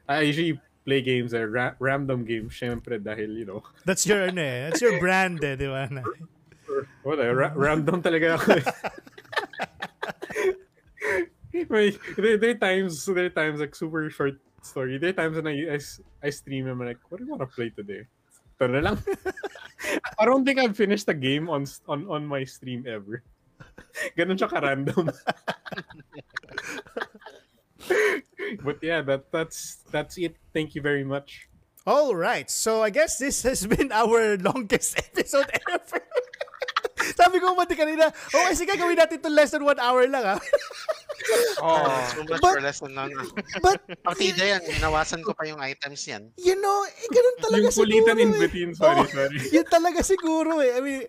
I usually play games, uh, ra- random games, syempre dahil, you know, [laughs] That's your, ano eh. That's your brand eh, di ba? Na- Wala, ra- random talaga ako. eh. [laughs] May, there, there times, there times like super short story. There times when I, I, stream and I'm like, what do you want to play today? Ito na lang. [laughs] I don't think I've finished a game on on on my stream ever. Ganun siya ka-random. [laughs] but yeah, that that's that's it. Thank you very much. All right. So I guess this has [laughs] been our longest [laughs] episode ever. Sabi ko mati kanina, okay, sige, gawin natin to less than one hour lang ah. Oh. So much But- for less than lang. But, Partida yan. Nawasan ko pa yung items yan. you know, eh, ganun talaga Yung siguro kulitan in eh. between, sorry, Oo, sorry. Yun talaga siguro eh. I mean,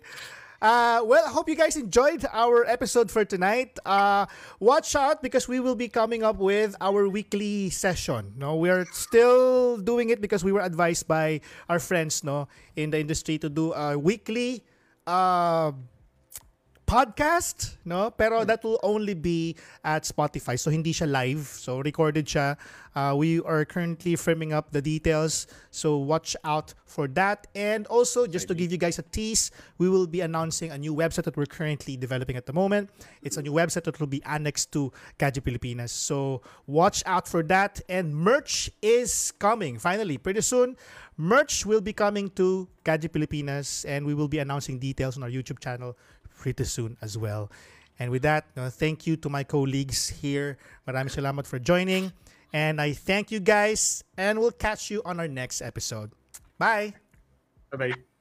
uh, well, I hope you guys enjoyed our episode for tonight. Uh, watch out because we will be coming up with our weekly session. No, we are still doing it because we were advised by our friends, no, in the industry to do a weekly uh, podcast, no? Pero that will only be at Spotify. So hindi siya live. So recorded siya. Uh, we are currently framing up the details. So watch out for that. And also, just to give you guys a tease, we will be announcing a new website that we're currently developing at the moment. It's a new website that will be annexed to Kaji Pilipinas. So watch out for that. And merch is coming. Finally, pretty soon, merch will be coming to Kaji Pilipinas. And we will be announcing details on our YouTube channel pretty soon as well. And with that, thank you to my colleagues here. Maraming salamat for joining. And I thank you guys and we'll catch you on our next episode. Bye! Bye-bye.